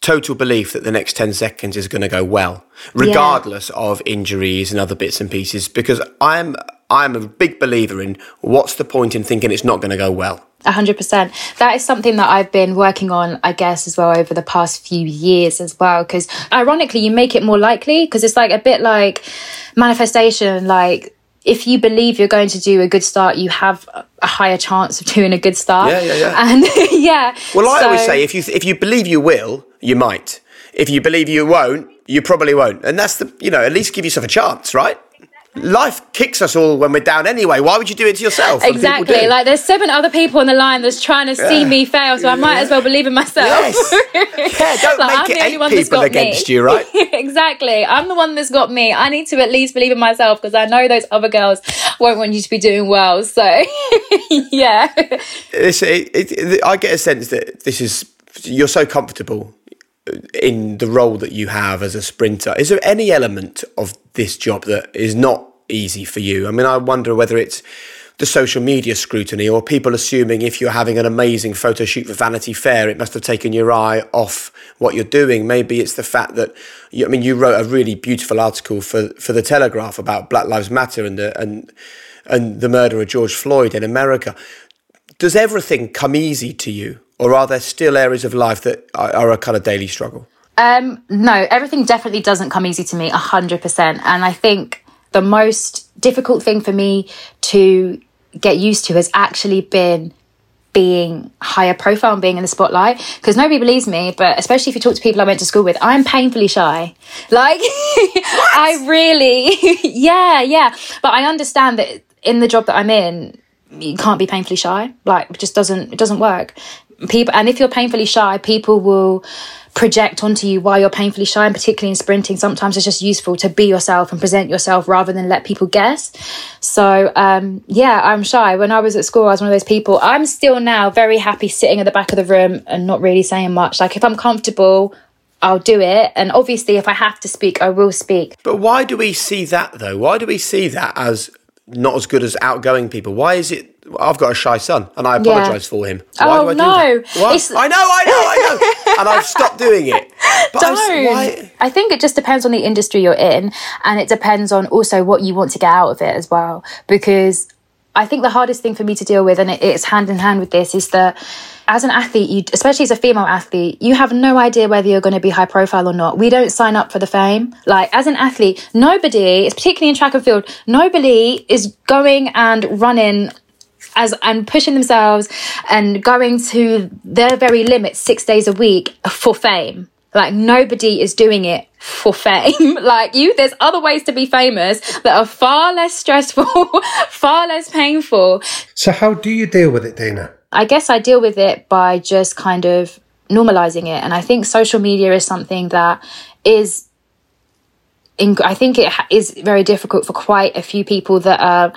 Speaker 2: total belief that the next 10 seconds is going to go well, regardless of injuries and other bits and pieces? Because I'm I'm a big believer in what's the point in thinking it's not going to go well?
Speaker 3: A hundred percent. That is something that I've been working on, I guess, as well over the past few years as well. Because ironically, you make it more likely because it's like a bit like manifestation. Like if you believe you're going to do a good start, you have a higher chance of *laughs* doing a good start.
Speaker 2: Yeah, yeah, yeah.
Speaker 3: And *laughs* yeah.
Speaker 2: Well, I always say if you if you believe you will, you might. If you believe you won't, you probably won't. And that's the you know at least give yourself a chance, right? Life kicks us all when we're down anyway. Why would you do it to yourself?
Speaker 3: Exactly. Like there's seven other people on the line that's trying to see
Speaker 2: Yeah.
Speaker 3: me fail, so I might as well believe in myself.
Speaker 2: Yes. *laughs* Yeah, don't
Speaker 3: Like,
Speaker 2: make
Speaker 3: I'm
Speaker 2: it eight people against
Speaker 3: me.
Speaker 2: you, right? *laughs*
Speaker 3: exactly. I'm the one that's got me. I need to at least believe in myself because I know those other girls won't want you to be doing well. So, *laughs* yeah.
Speaker 2: It's, it, it, I get a sense that this is you're so comfortable in the role that you have as a sprinter. Is there any element of this job that is not easy for you? I mean, I wonder whether it's the social media scrutiny or people assuming if you're having an amazing photo shoot for Vanity Fair, it must have taken your eye off what you're doing. Maybe it's the fact that, you, I mean, you wrote a really beautiful article for, for the Telegraph about Black Lives Matter and the, and, and the murder of George Floyd in America does everything come easy to you or are there still areas of life that are, are a kind of daily struggle?
Speaker 3: Um, no, everything definitely doesn't come easy to me, 100%. And I think the most difficult thing for me to get used to has actually been being higher profile and being in the spotlight. Because nobody believes me but especially if you talk to people i went to school with i'm painfully shy. *laughs* Like i really *laughs* yeah yeah. But i understand that in the job that i'm in you can't be painfully shy. Like it just doesn't it doesn't work people and if you're painfully shy people will project onto you why you're painfully shy and particularly in sprinting sometimes it's just useful to be yourself and present yourself rather than let people guess. So um, yeah i'm shy. When i was at school i was one of those people i'm still now very happy sitting at the back of the room and not really saying much. Like if i'm comfortable i'll do it. And obviously if i have to speak i will speak.
Speaker 2: But why do we see that though? Why do we see that as not as good as outgoing people? Why is it I've got a shy son, and I apologise for him. Why
Speaker 3: Oh,
Speaker 2: do I do
Speaker 3: no.
Speaker 2: Why? I know, I know, I know, *laughs* and I've stopped doing it. But
Speaker 3: Don't.
Speaker 2: why?
Speaker 3: I think it just depends on the industry you're in, and it depends on also what you want to get out of it as well. Because I think the hardest thing for me to deal with, and it, it's hand in hand with this, is that as an athlete, you, especially as a female athlete, you have no idea whether you're going to be high profile or not. We don't sign up for the fame. Like as an athlete, nobody, particularly in track and field, nobody is going and running as and pushing themselves and going to their very limits six days a week for fame. Like nobody is doing it for fame. *laughs* like you, there's other ways to be famous that are far less stressful, *laughs* far less painful.
Speaker 4: So how do you deal with it, Dina?
Speaker 3: I guess I deal with it by just kind of normalizing it. And I think social media is something that is, in, I think it is very difficult for quite a few people that are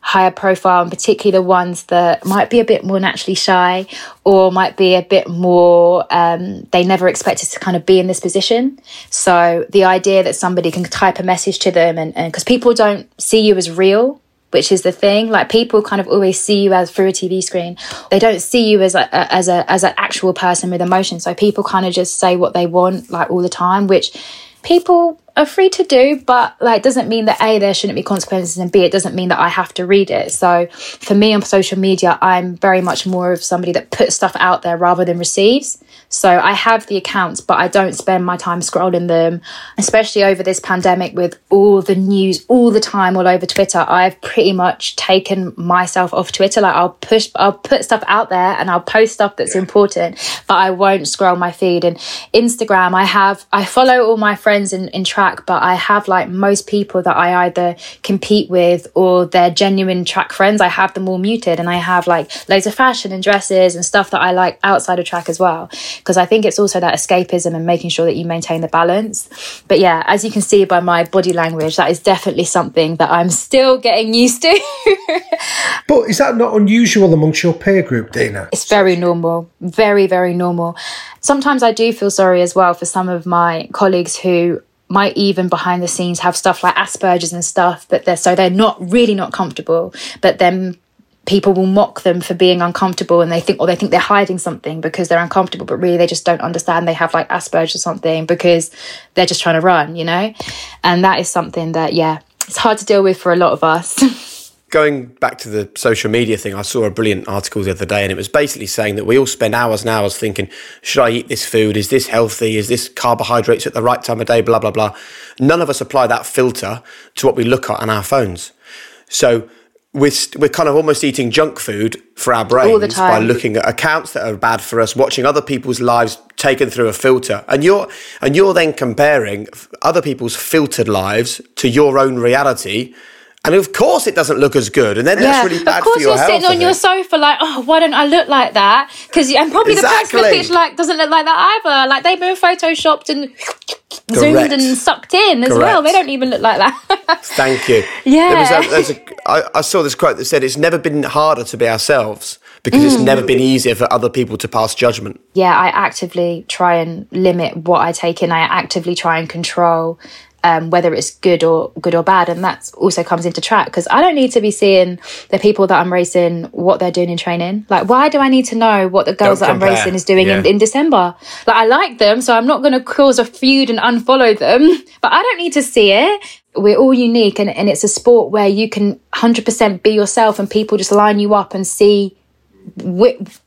Speaker 3: higher profile, and particularly the ones that might be a bit more naturally shy or might be a bit more, um, they never expected to kind of be in this position. So the idea that somebody can type a message to them and because people don't see you as real which is the thing. Like people kind of always see you as through a TV screen. They don't see you as a, as a as an actual person with emotion. So people kind of just say what they want like all the time, which people are free to do, but like doesn't mean that A, there shouldn't be consequences and B, it doesn't mean that I have to read it. So for me on social media, I'm very much more of somebody that puts stuff out there rather than receives. So I have the accounts, but I don't spend my time scrolling them, especially over this pandemic with all the news all the time all over Twitter. I've pretty much taken myself off Twitter. Like I'll push, I'll put stuff out there and I'll post stuff that's yeah. important, but I won't scroll my feed. And Instagram, I have, I follow all my friends in, in track, but I have like most people that I either compete with or they're genuine track friends. I have them all muted and I have like loads of fashion and dresses and stuff that I like outside of track as well because I think it's also that escapism and making sure that you maintain the balance. But yeah, as you can see by my body language, that is definitely something that I'm still getting used to. *laughs*
Speaker 4: but is that not unusual amongst your peer group, Dina?
Speaker 3: It's very normal, very, very normal. Sometimes I do feel sorry as well for some of my colleagues who might even behind the scenes have stuff like Asperger's and stuff, but they're so they're not really not comfortable, but then people will mock them for being uncomfortable and they think or they think they're hiding something because they're uncomfortable but really they just don't understand they have like asperger's or something because they're just trying to run you know? And that is something that yeah it's hard to deal with for a lot of us. *laughs*
Speaker 2: Going back to the social media thing i saw a brilliant article the other day and it was basically saying that we all spend hours and hours thinking should i eat this food? Is this healthy? Is this carbohydrates at the right time of day? Blah blah blah. None of us apply that filter to what we look at on our phones. So we're, we're kind of almost eating junk food for our brains by looking at accounts that are bad for us, watching other people's lives taken through a filter, and you're and you're then comparing other people's filtered lives to your own reality. And of course, it doesn't look as good, and then yeah. that's really bad for your health.
Speaker 3: Of course,
Speaker 2: you're
Speaker 3: sitting on your sofa like, oh, why don't I look like that? Because and probably exactly. the person in the picture like doesn't look like that either. Like they've been photoshopped and zoomed and sucked in as Correct. well. They don't even look like that. *laughs*
Speaker 2: Thank you.
Speaker 3: Yeah.
Speaker 2: There was a, a, I, I saw this quote that said, "It's never been harder to be ourselves." Because mm. it's never been easier for other people to pass judgment.
Speaker 3: Yeah, I actively try and limit what I take in. I actively try and control um, whether it's good or good or bad, and that also comes into track because I don't need to be seeing the people that I'm racing what they're doing in training. Like, why do I need to know what the girls don't that compare. I'm racing is doing yeah. in, in December? Like, I like them, so I'm not going to cause a feud and unfollow them, *laughs* but I don't need to see it. We're all unique, and, and it's a sport where you can 100% be yourself, and people just line you up and see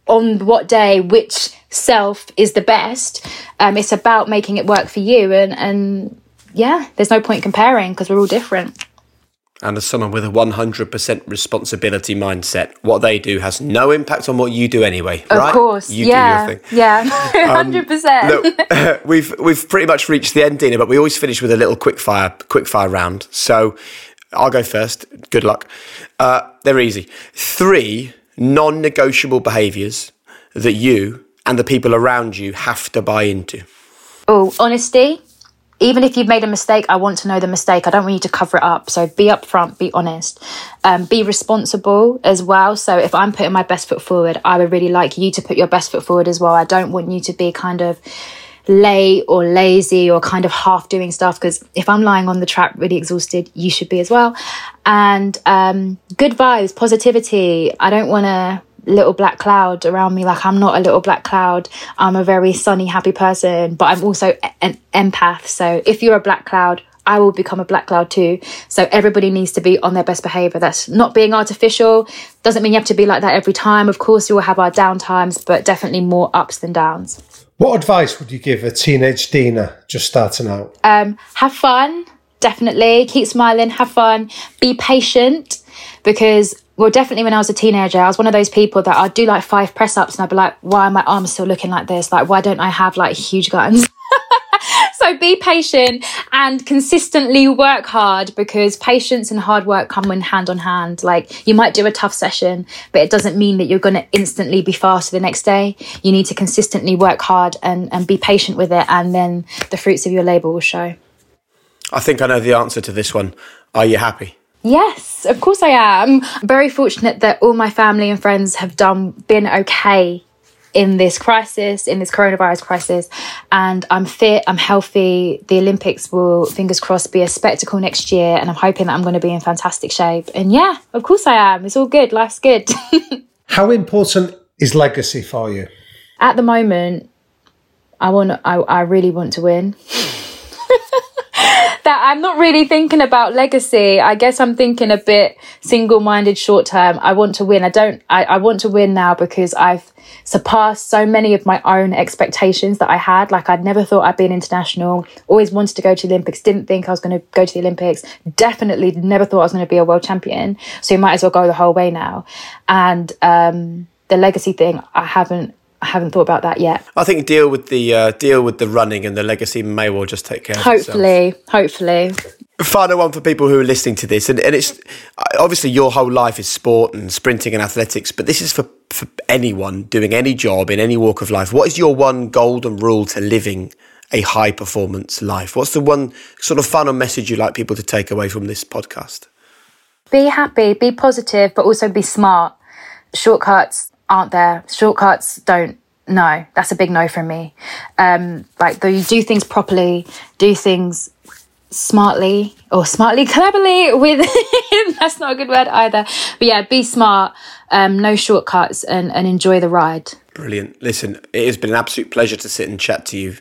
Speaker 3: on what day which self is the best. Um, it's about making it work for you, and and yeah, there's no point comparing because we're all different.
Speaker 2: And as someone with a 100% responsibility mindset, what they do has no impact on what you do anyway,
Speaker 3: of
Speaker 2: right?
Speaker 3: Of course,
Speaker 2: you
Speaker 3: yeah, do your thing. Yeah, 100%. Um, *laughs*
Speaker 2: look, *laughs* we've, we've pretty much reached the end, Dina, but we always finish with a little quick fire, quick fire round. So I'll go first. Good luck. Uh, they're easy. Three non-negotiable behaviours that you and the people around you have to buy into.
Speaker 3: Oh, honesty even if you've made a mistake, I want to know the mistake. I don't want you to cover it up. So be upfront, be honest, um, be responsible as well. So if I'm putting my best foot forward, I would really like you to put your best foot forward as well. I don't want you to be kind of late or lazy or kind of half doing stuff because if I'm lying on the track really exhausted, you should be as well. And um, good vibes, positivity. I don't want to little black cloud around me. Like I'm not a little black cloud. I'm a very sunny, happy person, but I'm also an empath. So if you're a black cloud, I will become a black cloud too. So everybody needs to be on their best behavior. That's not being artificial. Doesn't mean you have to be like that every time. Of course, you will have our down times, but definitely more ups than downs.
Speaker 4: What advice would you give a teenage Dina just starting out?
Speaker 3: Um, have fun, definitely. Keep smiling, have fun, be patient because well, definitely when I was a teenager, I was one of those people that I'd do like five press ups and I'd be like, why are my arms still looking like this? Like, why don't I have like huge guns? *laughs* so be patient and consistently work hard because patience and hard work come in hand on hand. Like you might do a tough session, but it doesn't mean that you're going to instantly be faster the next day. You need to consistently work hard and, and be patient with it. And then the fruits of your labor will show.
Speaker 2: I think I know the answer to this one. Are you happy?
Speaker 3: Yes, of course I am. I'm very fortunate that all my family and friends have done been okay in this crisis, in this coronavirus crisis. And I'm fit, I'm healthy. The Olympics will, fingers crossed, be a spectacle next year. And I'm hoping that I'm going to be in fantastic shape. And yeah, of course I am. It's all good. Life's good. *laughs*
Speaker 4: How important is legacy for you?
Speaker 3: At the moment, I want, I, I really want to win. *laughs* that I'm not really thinking about legacy. I guess I'm thinking a bit single minded short term. I want to win. I don't, I, I want to win now because I've surpassed so many of my own expectations that I had. Like I'd never thought I'd be an international, always wanted to go to the Olympics, didn't think I was going to go to the Olympics, definitely never thought I was going to be a world champion. So you might as well go the whole way now. And, um, the legacy thing, I haven't I haven't thought about that yet.
Speaker 2: I think deal with the uh, deal with the running and the legacy may well just take care.
Speaker 3: Hopefully,
Speaker 2: itself.
Speaker 3: hopefully.
Speaker 2: Final one for people who are listening to this, and, and it's obviously your whole life is sport and sprinting and athletics, but this is for for anyone doing any job in any walk of life. What is your one golden rule to living a high performance life? What's the one sort of final message you'd like people to take away from this podcast?
Speaker 3: Be happy, be positive, but also be smart. Shortcuts aren't there. Shortcuts don't. No, that's a big no from me. Um, like, though you do things properly, do things smartly or smartly, *laughs* cleverly with, *laughs* that's not a good word either. But yeah, be smart, um, no shortcuts and, and enjoy the ride.
Speaker 2: Brilliant. Listen, it has been an absolute pleasure to sit and chat to you.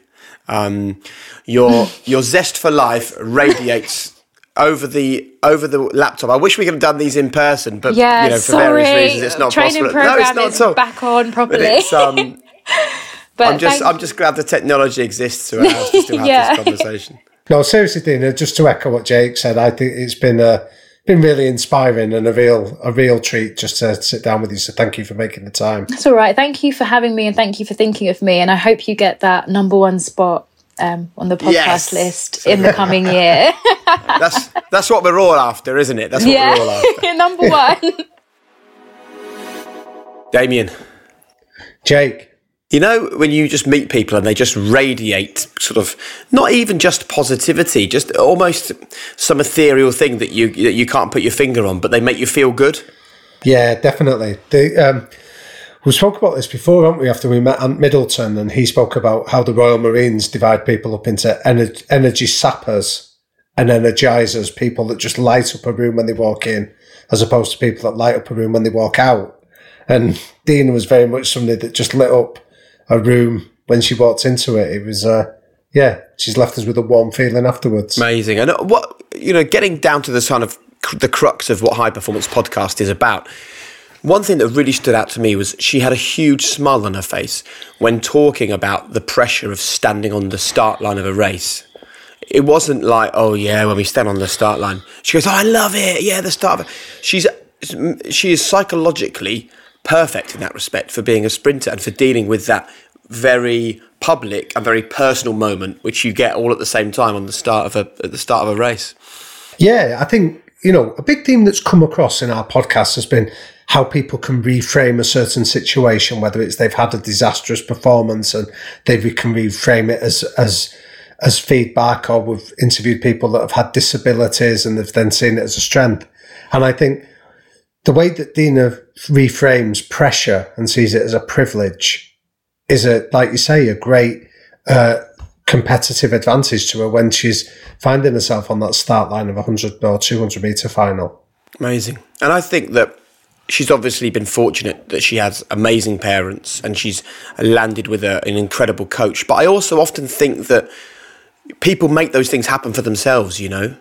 Speaker 2: Um, your, your zest for life radiates over the over the laptop. I wish we could have done these in person, but
Speaker 3: yeah,
Speaker 2: you know, for
Speaker 3: sorry.
Speaker 2: various reasons, it's not
Speaker 3: Training
Speaker 2: possible.
Speaker 3: Program
Speaker 2: no, it's not
Speaker 3: is
Speaker 2: at all.
Speaker 3: back on properly.
Speaker 2: But it's, um, *laughs*
Speaker 3: but
Speaker 2: I'm just I'm just glad the technology exists to allow us to still have *laughs*
Speaker 3: Yeah.
Speaker 2: this conversation.
Speaker 4: No, seriously, Dina, just to echo what Jake said, I think it's been a been really inspiring and a real a real treat just to sit down with you. So thank you for making the time.
Speaker 3: That's all right. Thank you for having me and thank you for thinking of me. And I hope you get that number one spot um, on the podcast
Speaker 2: Yes.
Speaker 3: list in the coming year. *laughs*
Speaker 2: That's that's what we're all after, isn't it? That's what
Speaker 3: yeah,
Speaker 2: we're all after. *laughs*
Speaker 3: number one.
Speaker 2: Damian,
Speaker 4: Jake,
Speaker 2: you know when you just meet people and they just radiate sort of not even just positivity, just almost some ethereal thing that you that you can't put your finger on, but they make you feel good.
Speaker 4: Yeah, definitely. The, um, we spoke about this before, haven't we? After we met Middleton, and he spoke about how the Royal Marines divide people up into ener- energy sappers and energizers, people that just light up a room when they walk in, as opposed to people that light up a room when they walk out. And Dean was very much somebody that just lit up a room when she walked into it. It was, uh, yeah, she's left us with a warm feeling afterwards.
Speaker 2: Amazing. And uh, what you know, getting down to the kind of the crux of what High Performance Podcast is about. One thing that really stood out to me was she had a huge smile on her face when talking about the pressure of standing on the start line of a race. It wasn't like, oh yeah, when we stand on the start line. She goes, oh, I love it. Yeah, the start. Of it. She's she is psychologically perfect in that respect for being a sprinter and for dealing with that very public and very personal moment, which you get all at the same time on the start of a at the start of a race.
Speaker 4: Yeah, I think, you know, a big theme that's come across in our podcast has been how people can reframe a certain situation, whether it's they've had a disastrous performance and they can reframe it as, as, as feedback, or we've interviewed people that have had disabilities and they've then seen it as a strength. And I think the way that Dina reframes pressure and sees it as a privilege is a, like you say, a great, uh, competitive advantage to her when she's finding herself on that start line of a 100 or 200 meter final.
Speaker 2: Amazing. And I think that she's obviously been fortunate that she has amazing parents and she's landed with a, an incredible coach. But I also often think that people make those things happen for themselves, you know?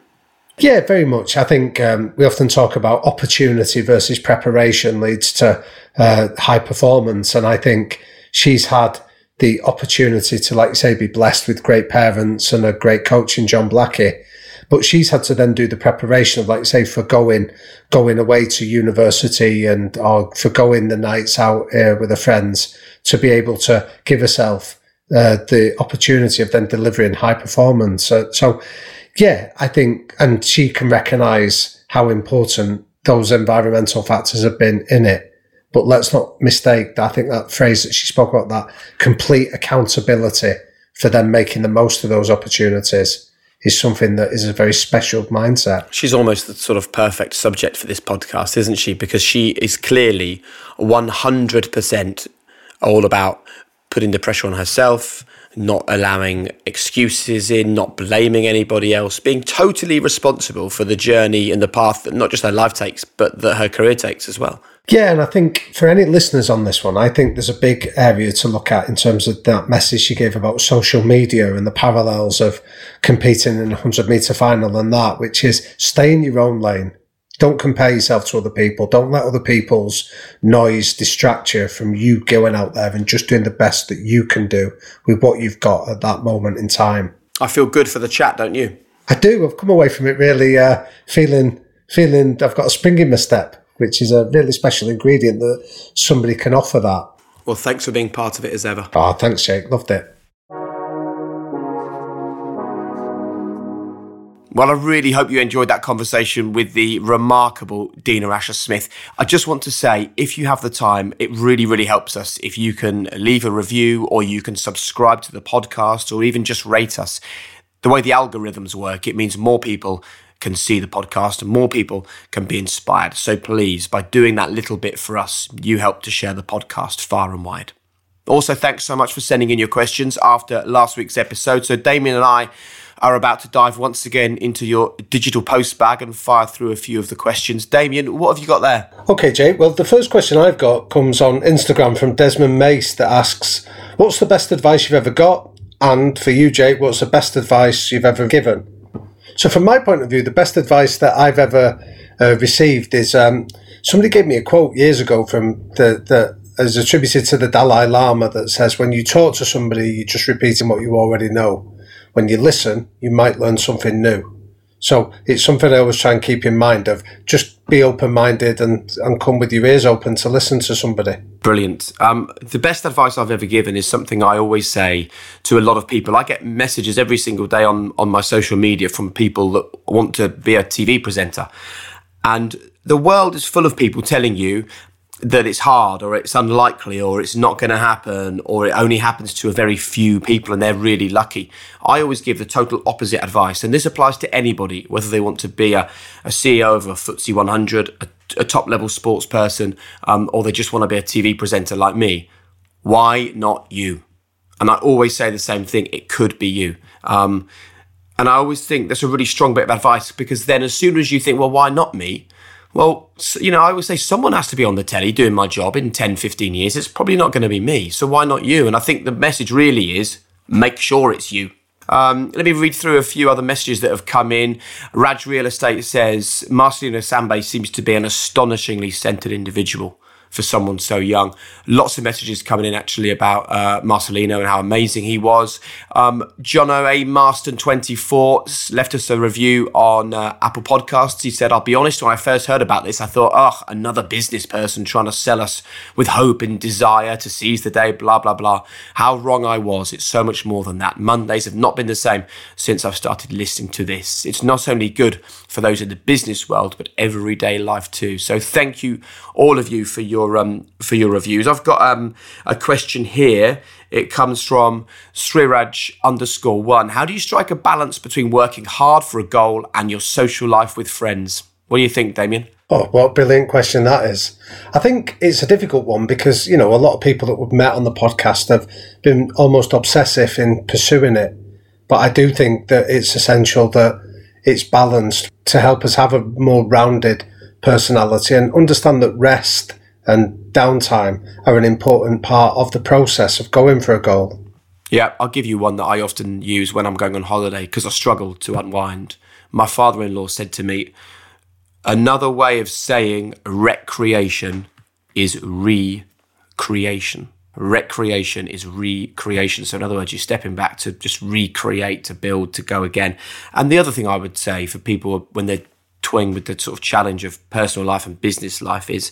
Speaker 4: Yeah, very much. I think um, we often talk about opportunity versus preparation leads to uh, high performance. And I think she's had the opportunity to, like you say, be blessed with great parents and a great coach in John Blackie. But she's had to then do the preparation of, like say, for going, going away to university and, or for going the nights out uh, with her friends to be able to give herself uh, the opportunity of then delivering high performance. So, so, yeah, I think, and she can recognize how important those environmental factors have been in it. But let's not mistake that. I think that phrase that she spoke about, that complete accountability for them making the most of those opportunities is something that is a very special mindset.
Speaker 2: She's almost the sort of perfect subject for this podcast, isn't she? Because she is clearly 100% all about putting the pressure on herself, not allowing excuses in, not blaming anybody else, being totally responsible for the journey and the path that not just her life takes, but that her career takes as well.
Speaker 4: Yeah, and I think for any listeners on this one, I think there's a big area to look at in terms of that message she gave about social media and the parallels of competing in a 100 metre final and that, which is stay in your own lane. Don't compare yourself to other people. Don't let other people's noise distract you from you going out there and just doing the best that you can do with what you've got at that moment in time.
Speaker 2: I feel good for the chat, don't you?
Speaker 4: I do. I've come away from it really uh, feeling feeling I've got a spring in my step, which is a really special ingredient that somebody can offer that.
Speaker 2: Well, thanks for being part of it as ever.
Speaker 4: Oh, thanks, Jake. Loved it.
Speaker 2: Well, I really hope you enjoyed that conversation with the remarkable Dina Asher Smith. I just want to say, if you have the time, it really, really helps us if you can leave a review or you can subscribe to the podcast or even just rate us. The way the algorithms work, it means more people can see the podcast and more people can be inspired. So please, by doing that little bit for us, you help to share the podcast far and wide. Also, thanks so much for sending in your questions after last week's episode. So, Damian and I are about to dive once again into your digital post bag and fire through a few of the questions. Damian, what have you got there?
Speaker 4: Okay, Jake. Well, the first question I've got comes on Instagram from Desmond Mace that asks, What's the best advice you've ever got? And for you, Jake, what's the best advice you've ever given? So, from my point of view, the best advice that I've ever uh, received is um, somebody gave me a quote years ago from the, the is attributed to the Dalai Lama that says, when you talk to somebody, you're just repeating what you already know when you listen, you might learn something new. So it's something I always try and keep in mind of just be open minded and, and come with your ears open to listen to somebody.
Speaker 2: Brilliant. Um, the best advice I've ever given is something I always say to a lot of people. I get messages every single day on, on my social media from people that want to be a TV presenter. And the world is full of people telling you that it's hard or it's unlikely or it's not going to happen or it only happens to a very few people and they're really lucky. I always give the total opposite advice. And this applies to anybody, whether they want to be a, a CEO of a FTSE 100, a, a top level sports person, um, or they just want to be a TV presenter like me. Why not you? And I always say the same thing it could be you. Um, and I always think that's a really strong bit of advice because then as soon as you think, well, why not me? Well, you know, I would say someone has to be on the telly doing my job in 10, 15 years. It's probably not going to be me. So why not you? And I think the message really is make sure it's you. Um, let me read through a few other messages that have come in. Raj Real Estate says Marcelino Sambe seems to be an astonishingly centered individual for someone so young. Lots of messages coming in actually about uh, Marcelino and how amazing he was. Um, John O.A. Marston 24 left us a review on uh, Apple Podcasts. He said, I'll be honest, when I first heard about this, I thought, oh, another business person trying to sell us with hope and desire to seize the day, blah, blah, blah. How wrong I was. It's so much more than that. Mondays have not been the same since I've started listening to this. It's not only good for those in the business world, but everyday life too. So thank you, all of you, for your um, for your reviews. I've got um, a question here. It comes from Sriraj underscore one. How do you strike a balance between working hard for a goal and your social life with friends? What do you think, Damian?
Speaker 4: Oh, what a brilliant question that is. I think it's a difficult one because, you know, a lot of people that we've met on the podcast have been almost obsessive in pursuing it. But I do think that it's essential that it's balanced to help us have a more rounded personality and understand that rest and downtime are an important part of the process of going for a goal.
Speaker 2: Yeah, I'll give you one that I often use when I'm going on holiday because I struggle to unwind. My father in law said to me, Another way of saying recreation is recreation. Recreation is recreation. So, in other words, you're stepping back to just recreate, to build, to go again. And the other thing I would say for people when they're toying with the sort of challenge of personal life and business life is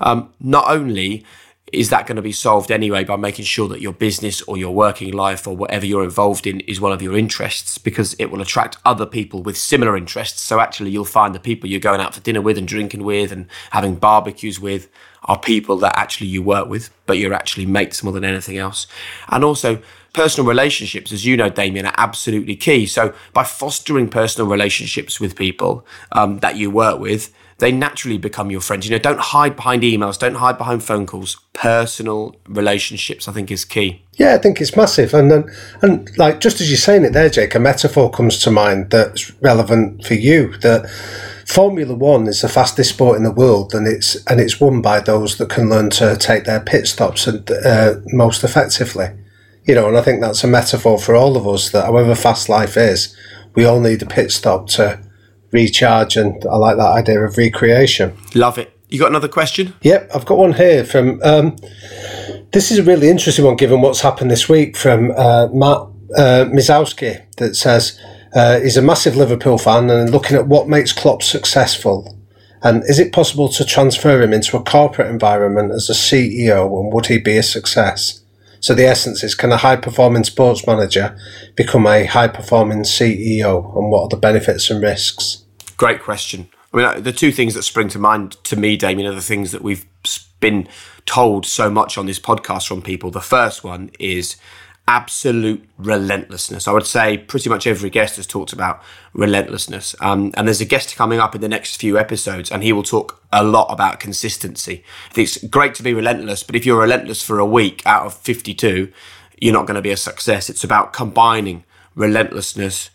Speaker 2: um, not only is that going to be solved anyway by making sure that your business or your working life or whatever you're involved in is one of your interests because it will attract other people with similar interests. So actually, you'll find the people you're going out for dinner with and drinking with and having barbecues with are people that actually you work with, but you're actually mates more than anything else. And also, personal relationships, as you know, Damian, are absolutely key. So by fostering personal relationships with people um, that you work with, they naturally become your friends. You know, don't hide behind emails, don't hide behind phone calls. Personal relationships, I think, is key.
Speaker 4: Yeah, I think it's massive, and and, and like just as you're saying it there, Jake, a metaphor comes to mind that's relevant for you. That Formula One is the fastest sport in the world, and it's and it's won by those that can learn to take their pit stops and uh, most effectively. You know, and I think that's a metaphor for all of us that however fast life is, we all need a pit stop to recharge, and I like that idea of recreation.
Speaker 2: Love it. You got another question?
Speaker 4: Yep, I've got one here from. Um, this is a really interesting one, given what's happened this week from uh, Matt uh, Mizowski, that says uh, he's a massive Liverpool fan and looking at what makes Klopp successful. And is it possible to transfer him into a corporate environment as a CEO, and would he be a success? So the essence is, can a high performing sports manager become a high performing CEO, and what are the benefits and risks?
Speaker 2: Great question. I mean, uh, the two things that spring to mind to me, Damian, are the things that we've been told so much on this podcast from people. The first one is absolute relentlessness. I would say pretty much every guest has talked about relentlessness. Um, and there's a guest coming up in the next few episodes, and he will talk a lot about consistency. It's great to be relentless, but if you're relentless for a week out of 52, you're not going to be a success. It's about combining relentlessness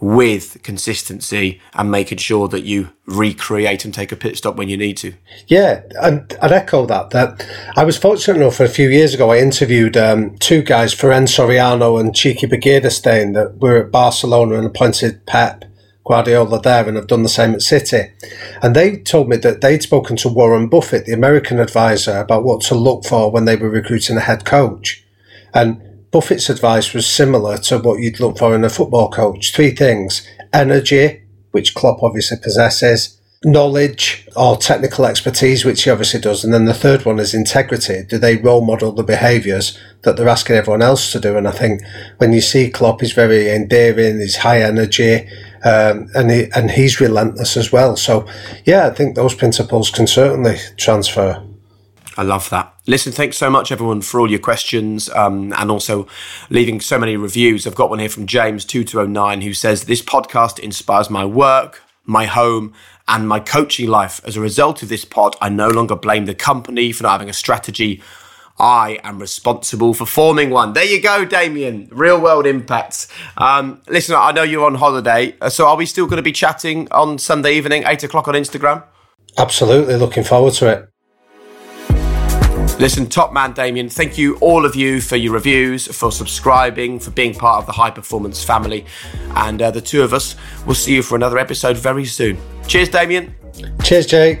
Speaker 2: with consistency and making sure that you recreate and take a pit stop when you need to.
Speaker 4: Yeah, and I'd echo that. That I was fortunate enough for a few years ago. I interviewed um, two guys, Ferran Soriano and Txiki Begiristain, that were at Barcelona and appointed Pep Guardiola there, and have done the same at City. And they told me that they'd spoken to Warren Buffett, the American advisor, about what to look for when they were recruiting a head coach. And Buffett's advice was similar to what you'd look for in a football coach. Three things energy, which Klopp obviously possesses, knowledge or technical expertise, which he obviously does. And then the third one is integrity. Do they role model the behaviours that they're asking everyone else to do? And I think when you see Klopp, he's very endearing, he's high energy, um, and he, and he's relentless as well. So, yeah, I think those principles can certainly transfer.
Speaker 2: I love that. Listen, thanks so much, everyone, for all your questions um, and also leaving so many reviews. I've got one here from James2209 who says, This podcast inspires my work, my home, and my coaching life. As a result of this pod, I no longer blame the company for not having a strategy. I am responsible for forming one. There you go, Damian. Real world impacts. Um, listen, I know you're on holiday, uh, so are we still going to be chatting on Sunday evening, 8 o'clock on Instagram?
Speaker 4: Absolutely. Looking forward to it.
Speaker 2: Listen, top man Damian, thank you all of you for your reviews, for subscribing, for being part of the high performance family. And uh, the two of us will see you for another episode very soon. Cheers, Damian.
Speaker 4: Cheers, Jake.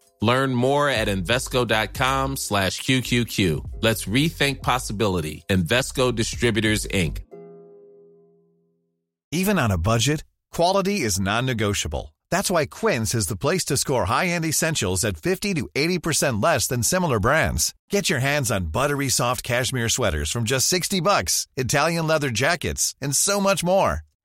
Speaker 8: Learn more at Invesco.com slash QQQ. Let's rethink possibility. Invesco Distributors, Inc.
Speaker 9: Even on a budget, quality is non-negotiable. That's why Quince is the place to score high-end essentials at 50 to 80% less than similar brands. Get your hands on buttery soft cashmere sweaters from just 60 bucks, Italian leather jackets, and so much more.